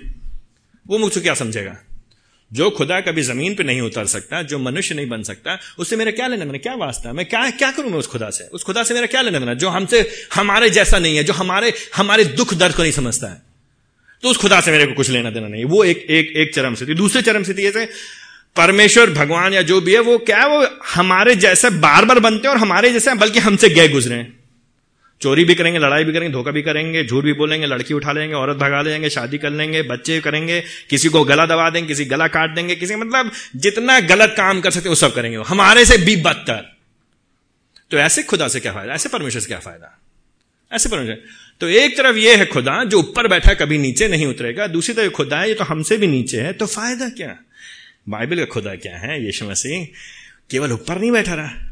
वो मुझसे क्या समझेगा? जो खुदा कभी ज़मीन पे नहीं उतर सकता, जो मनुष्य नहीं बन सकता, उससे मेरा क्या लेना देना क्या वास्ता? मैं क्या क्या करूँ मैं उस खुदा से? उस खुदा से मेरा क्या लेना देना जो हमसे, हमारे जैसा नहीं है, जो हमारे हमारे दुख दर्द को नहीं समझता है। तो उस खुदा से मेरे को कुछ लेना देना नहीं वो एक एक एक चरम स्थिति दूसरे चरम स्थिति जैसे परमेश्वर, भगवान या जो भी है, वो क्या है वो हमारे जैसे बार बार बनते हैं और हमारे जैसे, बल्कि हमसे गए गुजरे हैं। चोरी भी करेंगे, लड़ाई भी करेंगे, धोखा भी करेंगे, झूठ भी बोलेंगे, लड़की उठा लेंगे, औरत भगा लेंगे, शादी कर लेंगे, बच्चे करेंगे, किसी को गला दबा देंगे, किसी गला काट देंगे, किसी मतलब जितना गलत काम कर सकते वो सब करेंगे हमारे से भी बदतर। तो ऐसे खुदा से क्या फ़ायदा? ऐसे परमेश्वर से क्या फ़ायदा? ऐसे परमेश्वर। तो एक तरफ़ यह है खुदा, जो ऊपर बैठा कभी नीचे नहीं उतरेगा। दूसरी तरफ़ खुदा है, ये तो हमसे भी नीचे है तो फ़ायदा क्या? बाइबल का खुदा क्या है? यीशु मसीह केवल ऊपर नहीं बैठा रहा।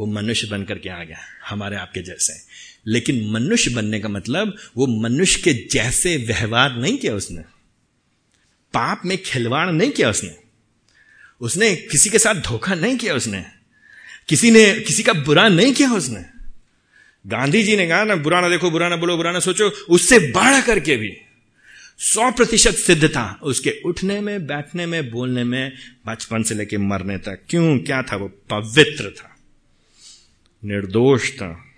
वो मनुष्य बनकर के आ गया, हमारे आपके जैसे। लेकिन मनुष्य बनने का मतलब वो मनुष्य के जैसे व्यवहार नहीं किया उसने। पाप में खिलवाड़ नहीं किया उसने। उसने किसी के साथ धोखा नहीं किया उसने। किसी ने, किसी का बुरा नहीं किया उसने। गांधी जी ने कहा ना, बुरा ना देखो, बुरा ना बोलो, बुरा ना सोचो। उससे बढ़ करके भी सौ प्रतिशत सिद्ध था उसके उठने में, बैठने में, बोलने में, बचपन से लेके मरने तक। क्यों? क्या था वो? पवित्र था। निर्दोष था।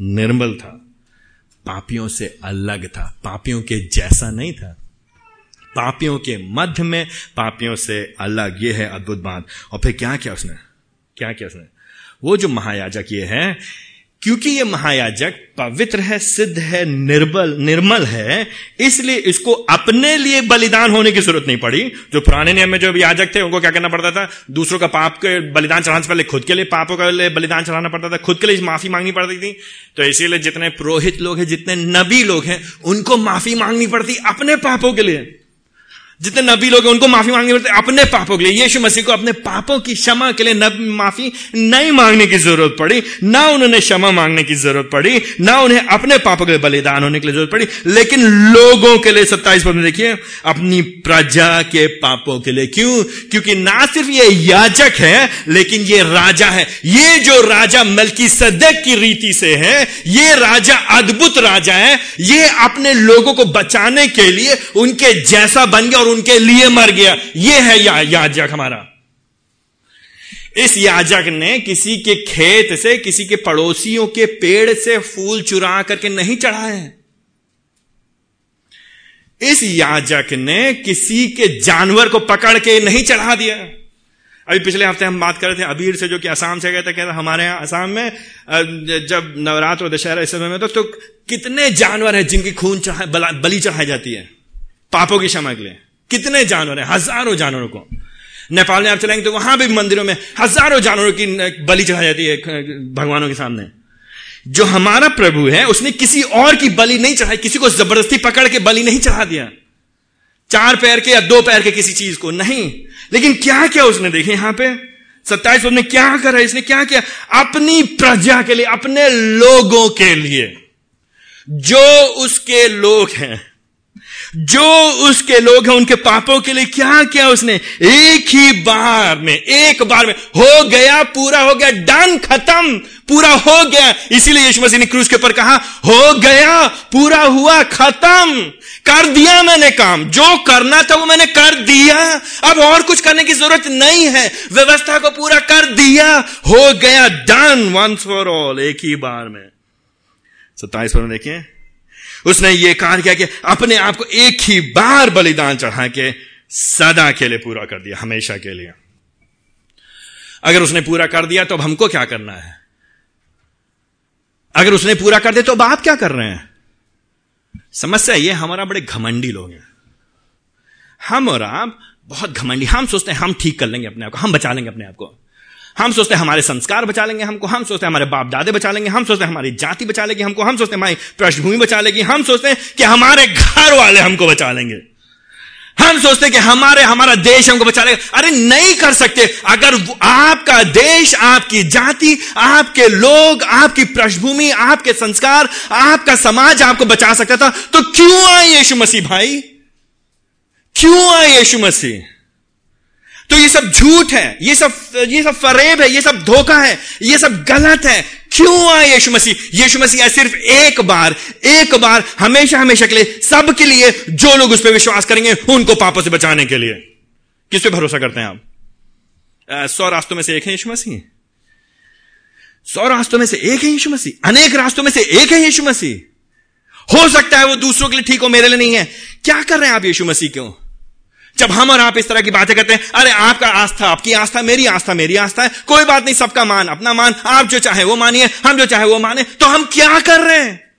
निर्मल था। पापियों से अलग था। पापियों के जैसा नहीं था। पापियों के मध्य में पापियों से अलग। ये है अद्भुत बात। और फिर क्या क्या उसने? क्या क्या उसने? वो जो महायाजक ये है क्योंकि ये महायाजक पवित्र है, सिद्ध है, निर्बल, निर्मल है, इसलिए इसको अपने लिए बलिदान होने की ज़रूरत नहीं पड़ी। जो पुराने नियम में जो याजक थे, उनको क्या करना पड़ता था? दूसरों का पाप के बलिदान चढ़ाने से पहले खुद के लिए, पापों का लिए बलिदान चढ़ाना पड़ता था। खुद के लिए माफ़ी मांगनी पड़ती थी। तो इसीलिए जितने पुरोहित लोग हैं, जितने नबी लोग हैं, उनको माफ़ी मांगनी पड़ती अपने पापों के लिए। जितने नबी लोग हैं, उनको माफ़ी मांगनी पड़ती है। अपने पापों के लिए, यीशु मसीह को अपने पापों की क्षमा के लिए नब माफ़ी नहीं मांगने की ज़रूरत पड़ी। ना उन्होंने क्षमा मांगने की ज़रूरत पड़ी, ना उन्हें अपने पापों के लिए बलिदान होने के लिए ज़रूरत पड़ी। लेकिन लोगों के लिए, सत्ताईस पद में देखिए, अपनी प्रजा के पापों के लिए। क्यों? क्योंकि ना सिर्फ़ ये याजक है, लेकिन ये राजा है। ये जो राजा मलकी सदक की रीति से है, ये राजा अद्भुत राजा है। ये अपने लोगों को बचाने के लिए उनके जैसा बन गया और उनके लिए मर गया। यह है या, याजक हमारा। इस याजक ने किसी के खेत से किसी के पड़ोसियों के पेड़ से फूल चुरा करके नहीं चढ़ाए। इस याजक ने किसी के जानवर को पकड़ के नहीं चढ़ा दिया। अभी पिछले हफ़्ते हम बात कर रहे थे अबीर से जो कि असम से गए थे हमारे यहाँ असम में जब नवरात्र और दशहरा इस समय में तो, तो कितने जानवर हैं जिनकी खून चढ़ा बलि चढ़ाई जाती है पापों की क्षमा के लिए? कितने जानवर हैं? हज़ारों जानवरों को। नेपाल में आप चलेंगे तो वहाँ भी मंदिरों में हज़ारों जानवरों की बलि चढ़ाई जाती है भगवानों के सामने। जो हमारा प्रभु है, उसने किसी और की बलि नहीं चढ़ाई, किसी को ज़बरदस्ती पकड़ के बलि नहीं चढ़ा दिया। चार पैर के या दो पैर के किसी चीज़ को नहीं। लेकिन क्या क्या उसने देखे यहाँ पे? सत्ताईस ने क्या करा इसने क्या किया? अपनी प्रजा के लिए, अपने लोगों के लिए। जो उसके लोग हैं जो उसके लोग हैं, उनके पापों के लिए क्या किया उसने? एक ही बार में, एक बार में, हो गया, पूरा हो गया, डन, खत्म, पूरा हो गया। इसीलिए यीशु मसीह ने क्रूज के ऊपर कहा, हो गया, पूरा हुआ, खत्म। कर दिया मैंने काम। जो करना था वो मैंने कर दिया। अब और कुछ करने की ज़रूरत नहीं है। व्यवस्था को पूरा कर दिया। हो गया, डन वंस फॉर ऑल एक ही बार में। सत्ताईस पर देखिए। उसने ये कार्य किया कि अपने आप को एक ही बार बलिदान चढ़ा के सदा के लिए पूरा कर दिया, हमेशा के लिए। अगर उसने पूरा कर दिया तो अब हमको क्या करना है? अगर उसने पूरा कर दिया तो अब आप क्या कर रहे हैं? समस्या ये हमारा बड़े घमंडी लोग हैं। हम और आप बहुत घमंडी, हम सोचते हैं हम ठीक कर लेंगे अपने आप को, हम बचा लेंगे अपने आप को। हम सोचते हैं हमारे संस्कार बचा लेंगे हमको, हम सोचते हैं हमारे बाप दादे बचा लेंगे, हम सोचते हैं हमारी जाति बचा लेगी हमको, हम सोचते हैं हमारी पृष्ठभूमि बचा लेगी, हम सोचते हैं कि हमारे घर वाले हमको बचा लेंगे। हम सोचते हैं कि हमारे, हमारा देश हमको बचा लेगा। अरे नहीं कर सकते। अगर आपका देश, आपकी जाति, आपके लोग, आपकी पृष्ठभूमि, आपके संस्कार, आपका समाज आपको बचा सकता था तो क्यों आए यीशु मसीह भाई? क्यों आए यीशु मसीह? तो ये सब झूठ है, ये सब ये सब फरेब है, ये सब धोखा है, ये सब गलत है। क्यों आए यीशु मसीह? यीशु मसीह सिर्फ़ एक बार एक बार, हमेशा हमेशा के लिए सब के लिए, जो लोग उस पर विश्वास करेंगे, उनको पापों से बचाने के लिए। किस पे भरोसा करते हैं आप? सौ रास्तों में से एक है यीशु मसीह? सौ रास्तों में से एक है यीशु मसीह? अनेक रास्तों में से एक है यीशु मसीह? हो सकता है वो दूसरों के लिए ठीक हो, मेरे लिए नहीं है। क्या कर रहे हैं आप यीशु मसीह क्यों? जब हम और आप इस तरह की बातें करते हैं, अरे आपका आस्था, आपकी आस्था, मेरी आस्था मेरी आस्था है, कोई बात नहीं, सबका मान, अपना मान, आप जो चाहे वो मानिए, हम जो चाहे वो माने तो हम क्या कर रहे हैं?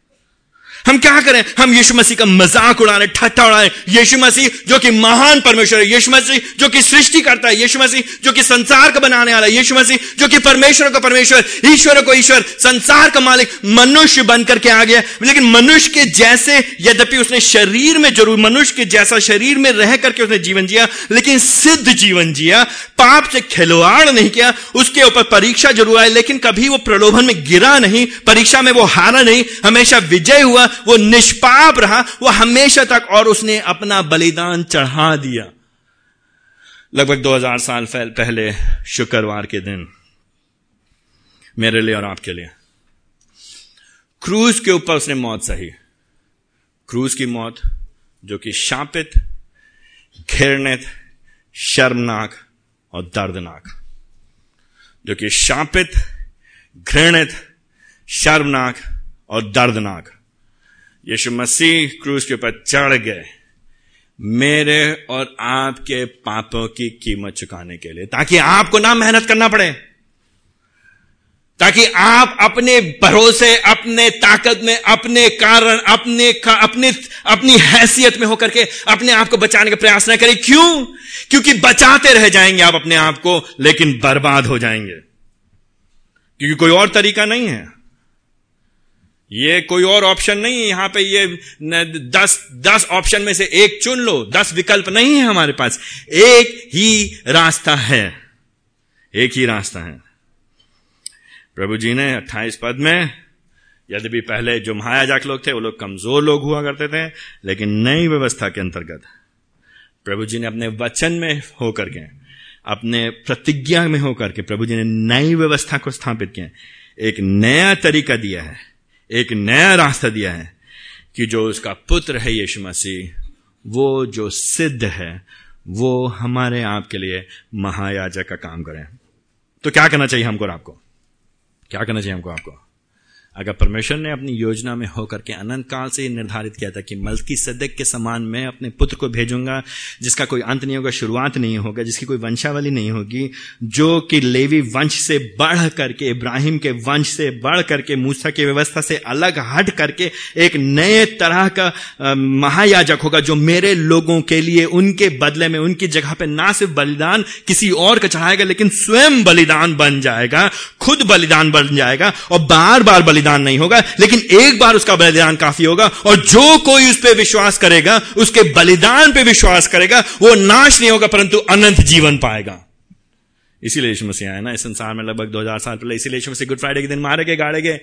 हम क्या करें? हम यीशु मसीह का मज़ाक उड़ा रहे ठट्ठा उड़ा रहे यीशु मसीह, जो कि महान परमेश्वर है। यीशु मसीह, जो कि सृष्टि करता है। यीशु मसीह, जो कि संसार का बनाने वाला है। यीशु मसीह, जो कि परमेश्वर का परमेश्वर, ईश्वर को ईश्वर, संसार का मालिक, मनुष्य बनकर के आ गया लेकिन मनुष्य के जैसे, यद्यपि उसने शरीर में ज़रूर, मनुष्य के जैसा शरीर में रह करके उसने जीवन जिया, लेकिन सिद्ध जीवन जिया, पाप से खिलवाड़ नहीं किया, उसके ऊपर परीक्षा ज़रूर आई, लेकिन कभी वो प्रलोभन में गिरा नहीं, परीक्षा में वो हारा नहीं, हमेशा विजय हुआ वो निष्पाप रहा, वो हमेशा तक और उसने अपना बलिदान चढ़ा दिया। लगभग 2000 साल पहले शुक्रवार के दिन, मेरे लिए और आपके लिए। क्रूज के ऊपर उसने मौत सही। क्रूज की मौत, जो कि शापित, घृणित, शर्मनाक और दर्दनाक। जो कि शापित, घृणित, शर्मनाक और दर्दनाक। यीशु मसीह क्रूज के ऊपर चढ़ गए। मेरे और आपके पापों की कीमत चुकाने के लिए ताकि आपको ना मेहनत करना पड़े ताकि आप अपने भरोसे अपने ताकत में अपने कारण अपने का, अपने अपनी हैसियत में होकर के अपने आप को बचाने का प्रयास न करें। क्यों? क्योंकि बचाते रह जाएँगे आप अपने आप को लेकिन बर्बाद हो जाएँगे। क्योंकि कोई और तरीका नहीं है। ये कोई और ऑप्शन नहीं है। यहाँ पे ये दस दस ऑप्शन में से एक चुन लो। दस विकल्प नहीं है हमारे पास। एक ही रास्ता है। एक ही रास्ता है। प्रभु जी ने अट्ठाईस पद में, यद्यपि पहले जो महायाजक लोग थे, वो लोग कमज़ोर लोग हुआ करते थे, लेकिन नई व्यवस्था के अंतर्गत प्रभु जी ने अपने वचन में होकर के, अपने प्रतिज्ञा में होकर के प्रभु जी ने नई व्यवस्था को स्थापित किया। एक नया तरीका दिया है। एक नया रास्ता दिया है कि जो उसका पुत्र है यीशु मसीह, वो जो सिद्ध है, वो हमारे आपके लिए महायाजक का काम करें। तो क्या करना चाहिए हमको और आपको? क्या करना चाहिए हमको आपको? अगर परमेश्वर ने अपनी योजना में होकर के अनंत काल से निर्धारित किया था कि मल्की सदक के समान मैं अपने पुत्र को भेजूँगा, जिसका कोई अंत नहीं होगा, शुरुआत नहीं होगा, जिसकी कोई वंशावली नहीं होगी, जो कि लेवी वंश से बढ़ करके, इब्राहिम के वंश से बढ़ करके, मूसा की व्यवस्था से अलग हट करके एक नए तरह का महायाजक होगा जो मेरे लोगों के लिए, उनके बदले में, उनकी जगह पर ना सिर्फ़ बलिदान किसी और का चढ़ाएगा, लेकिन स्वयं बलिदान बन जाएगा, खुद बलिदान बन जाएगा और बार बार बलिदान बलिदान नहीं होगा, लेकिन एक बार उसका बलिदान काफ़ी होगा और जो कोई उस पर विश्वास करेगा, उसके बलिदान पर विश्वास करेगा, वो नाश नहीं होगा, परंतु अनंत जीवन पाएगा। इसीलिए यीशु मसीह आया ना, इस संसार में लगभग 2000 साल पहले, इसीलिए मसीह गुड फ्राइडे के दिन मारे गए, गाड़े गए।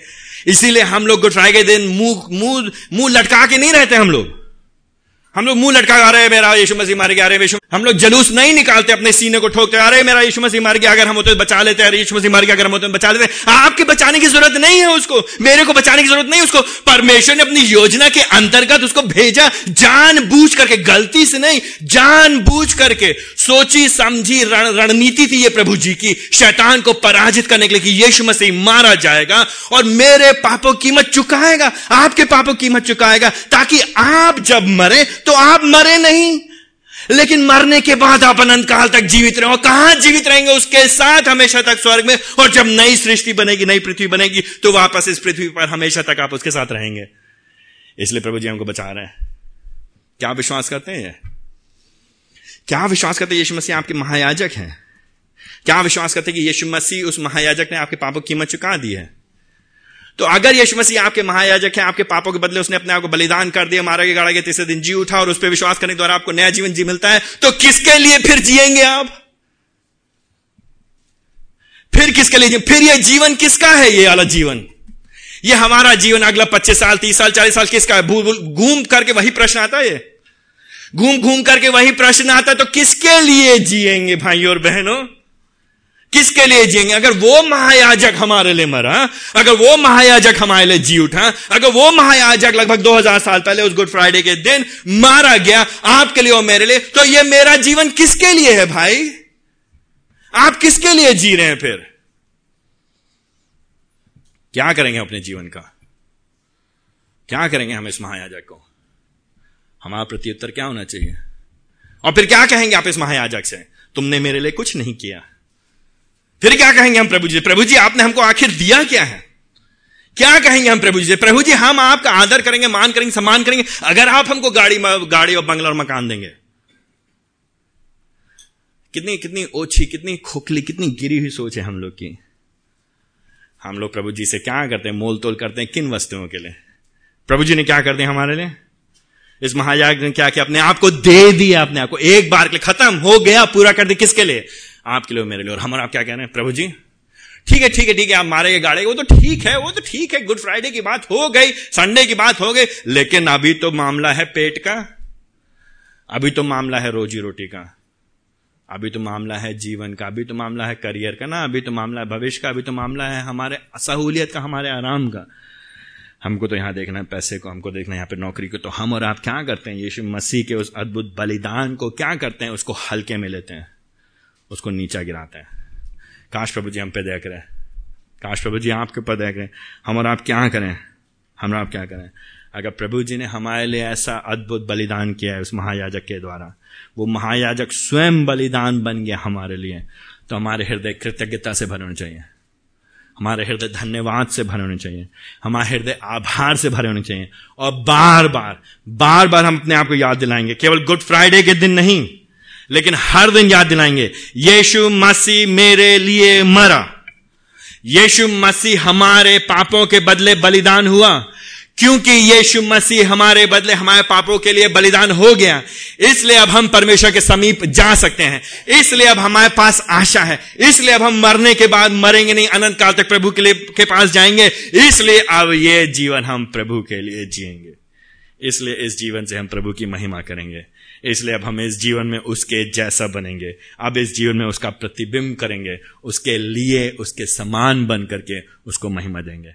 इसीलिए हम लोग गुड फ्राइडे के दिन मुँह मुँह मुँह लटका के नहीं रहते हम लोग। हम लोग मुँह लटका आ रहे हैं, मेरा यीशु मसीह मार गया अरे यीशु हम लोग जलूस नहीं निकालते, अपने सीने को ठोकते अरे मेरा यीशु मसीह मार गया अगर हम होते तो बचा लेते अरे यीशु मसीह मार गया अगर हम होते तो बचा लेते आपके बचाने की ज़रूरत नहीं है उसको, मेरे को बचाने की ज़रूरत नहीं उसको। परमेश्वर ने अपनी योजना के अंतर्गत उसको भेजा जान बूझ करके, गलती से नहीं जान बूझ करके, सोची, समझी रणनीति थी ये प्रभु जी की, शैतान को पराजित करने के लिए कि यीशु मसीह मारा जाएगा और मेरे पापों कीमत चुकाएगा, आपके पापों कीमत चुकाएगा, ताकि आप जब मरे तो आप मरे नहीं। लेकिन मरने के बाद आप अनंत काल तक जीवित रहे। कहाँ जीवित रहेंगे? उसके साथ हमेशा तक स्वर्ग में। और जब नई सृष्टि बनेगी, नई पृथ्वी बनेगी तो वापस इस पृथ्वी पर हमेशा तक आप उसके साथ रहेंगे। इसलिए प्रभु जी हमको बचा रहे हैं। क्या विश्वास करते हैं क्या विश्वास करते हैं यीशु मसीह आपके महायाजक हैं? क्या विश्वास करते हैं कि यीशु मसीह उस महायाजक ने आपके पापों की कीमत चुका दी है? तो अगर यीशु मसीह आपके महायाजक है, आपके पापों के बदले उसने अपने आप को बलिदान कर दिया, मारा गया गाड़ा गया तीसरे दिन जी उठा और उस पर विश्वास करने के द्वारा आपको नया जीवन जी मिलता है तो किसके लिए फिर जिएँगे आप? फिर किसके लिए फिर यह जीवन किसका है, ये अलग जीवन? ये हमारा जीवन अगला पच्चीस साल, तीस साल, चालीस साल किसका है? घूम करके वही प्रश्न आता है घूम घूम करके वही प्रश्न आता है तो किसके लिए जिएँगे भाई और बहनों? किसके लिए जिएँगे? अगर वो महायाजक हमारे लिए मरा, अगर वो महायाजक हमारे लिए जी उठा, अगर वो महायाजक लगभग 2000 साल पहले उस गुड फ्राइडे के दिन मारा गया आपके लिए और मेरे लिए तो ये मेरा जीवन किसके लिए है भाई? आप किसके लिए जी रहे हैं फिर? क्या करेंगे अपने जीवन का? क्या करेंगे हम इस महायाजक को? हमारा प्रत्युत्तर क्या होना चाहिए? और फिर क्या कहेंगे आप इस महायाजक से? तुमने मेरे लिए कुछ नहीं किया। फिर क्या कहेंगे हम प्रभु जी? प्रभु जी, आपने हमको आखिर दिया क्या है? क्या कहेंगे हम प्रभु जी? प्रभु जी, हम आपका आदर करेंगे, मान करेंगे, सम्मान करेंगे। अगर आप हमको गाड़ी गाड़ी और बंगला और मकान देंगे। कितनी कितनी ओछी, कितनी खोखली, कितनी गिरी हुई सोच है हम लोग की। हम लोग प्रभु जी से क्या करते हैं? मोल तोल करते हैं किन वस्तुओं के लिए? प्रभु जी ने क्या कर दिया हमारे लिए? इस महायाग ने क्या किया? अपने आप को दे दिया, अपने आप को। एक बार के लिए खत्म, हो गया, पूरा कर दिया। किसके लिए? आपके लिए मेरे लिए। और हमारा आप क्या कह रहे हैं? प्रभु जी? ठीक है ठीक है ठीक है, आप मारेंगे गाड़े। वो तो ठीक है, वो तो ठीक है। गुड फ्राइडे की बात हो गई संडे की बात हो गई, लेकिन अभी तो मामला है पेट का। अभी तो मामला है रोजी रोटी का। अभी तो मामला है जीवन का। अभी तो मामला है करियर का ना। अभी तो मामला है भविष्य का। अभी तो मामला है हमारे सहूलियत का, हमारे आराम का। हमको तो यहाँ देखना है पैसे को, हमको देखना है यहाँ पे नौकरी को। तो हम और आप क्या करते हैं? यीशु मसीह के उस अद्भुत बलिदान को क्या करते हैं? उसको हल्के में लेते हैं। उसको नीचा गिराते हैं। काश प्रभु जी हम पे देख रहे काश प्रभु जी आपके ऊपर देख रहे हम और आप क्या करें? हम आप क्या करें? अगर प्रभु जी ने हमारे लिए ऐसा अद्भुत बलिदान किया है उस महायाजक के द्वारा, वो महायाजक स्वयं बलिदान बन गया हमारे लिए तो हमारे हृदय कृतज्ञता से भरे होने चाहिए। हमारे हृदय धन्यवाद से भरे होने चाहिए। हमारे हृदय आभार से भरे होने चाहिए। और बार बार बार बार हम अपने आप को याद दिलाएँगे। केवल गुड फ्राइडे के दिन नहीं लेकिन हर दिन याद दिलाएँगे, यीशु मसीह मेरे लिए मरा। यीशु मसीह हमारे पापों के बदले बलिदान हुआ। क्योंकि यीशु मसीह हमारे बदले हमारे पापों के लिए बलिदान हो गया, इसलिए अब हम परमेश्वर के समीप जा सकते हैं। इसलिए अब हमारे पास आशा है। इसलिए अब हम मरने के बाद मरेंगे नहीं, अनंत काल तक प्रभु के लिए, के पास जाएँगे। इसलिए अब ये जीवन हम प्रभु के लिए जिएँगे। इसलिए इस जीवन से हम प्रभु की महिमा करेंगे। इसलिए अब हम इस जीवन में उसके जैसा बनेंगे। अब इस जीवन में उसका प्रतिबिंब करेंगे, उसके लिए, उसके समान बन करके उसको महिमा देंगे।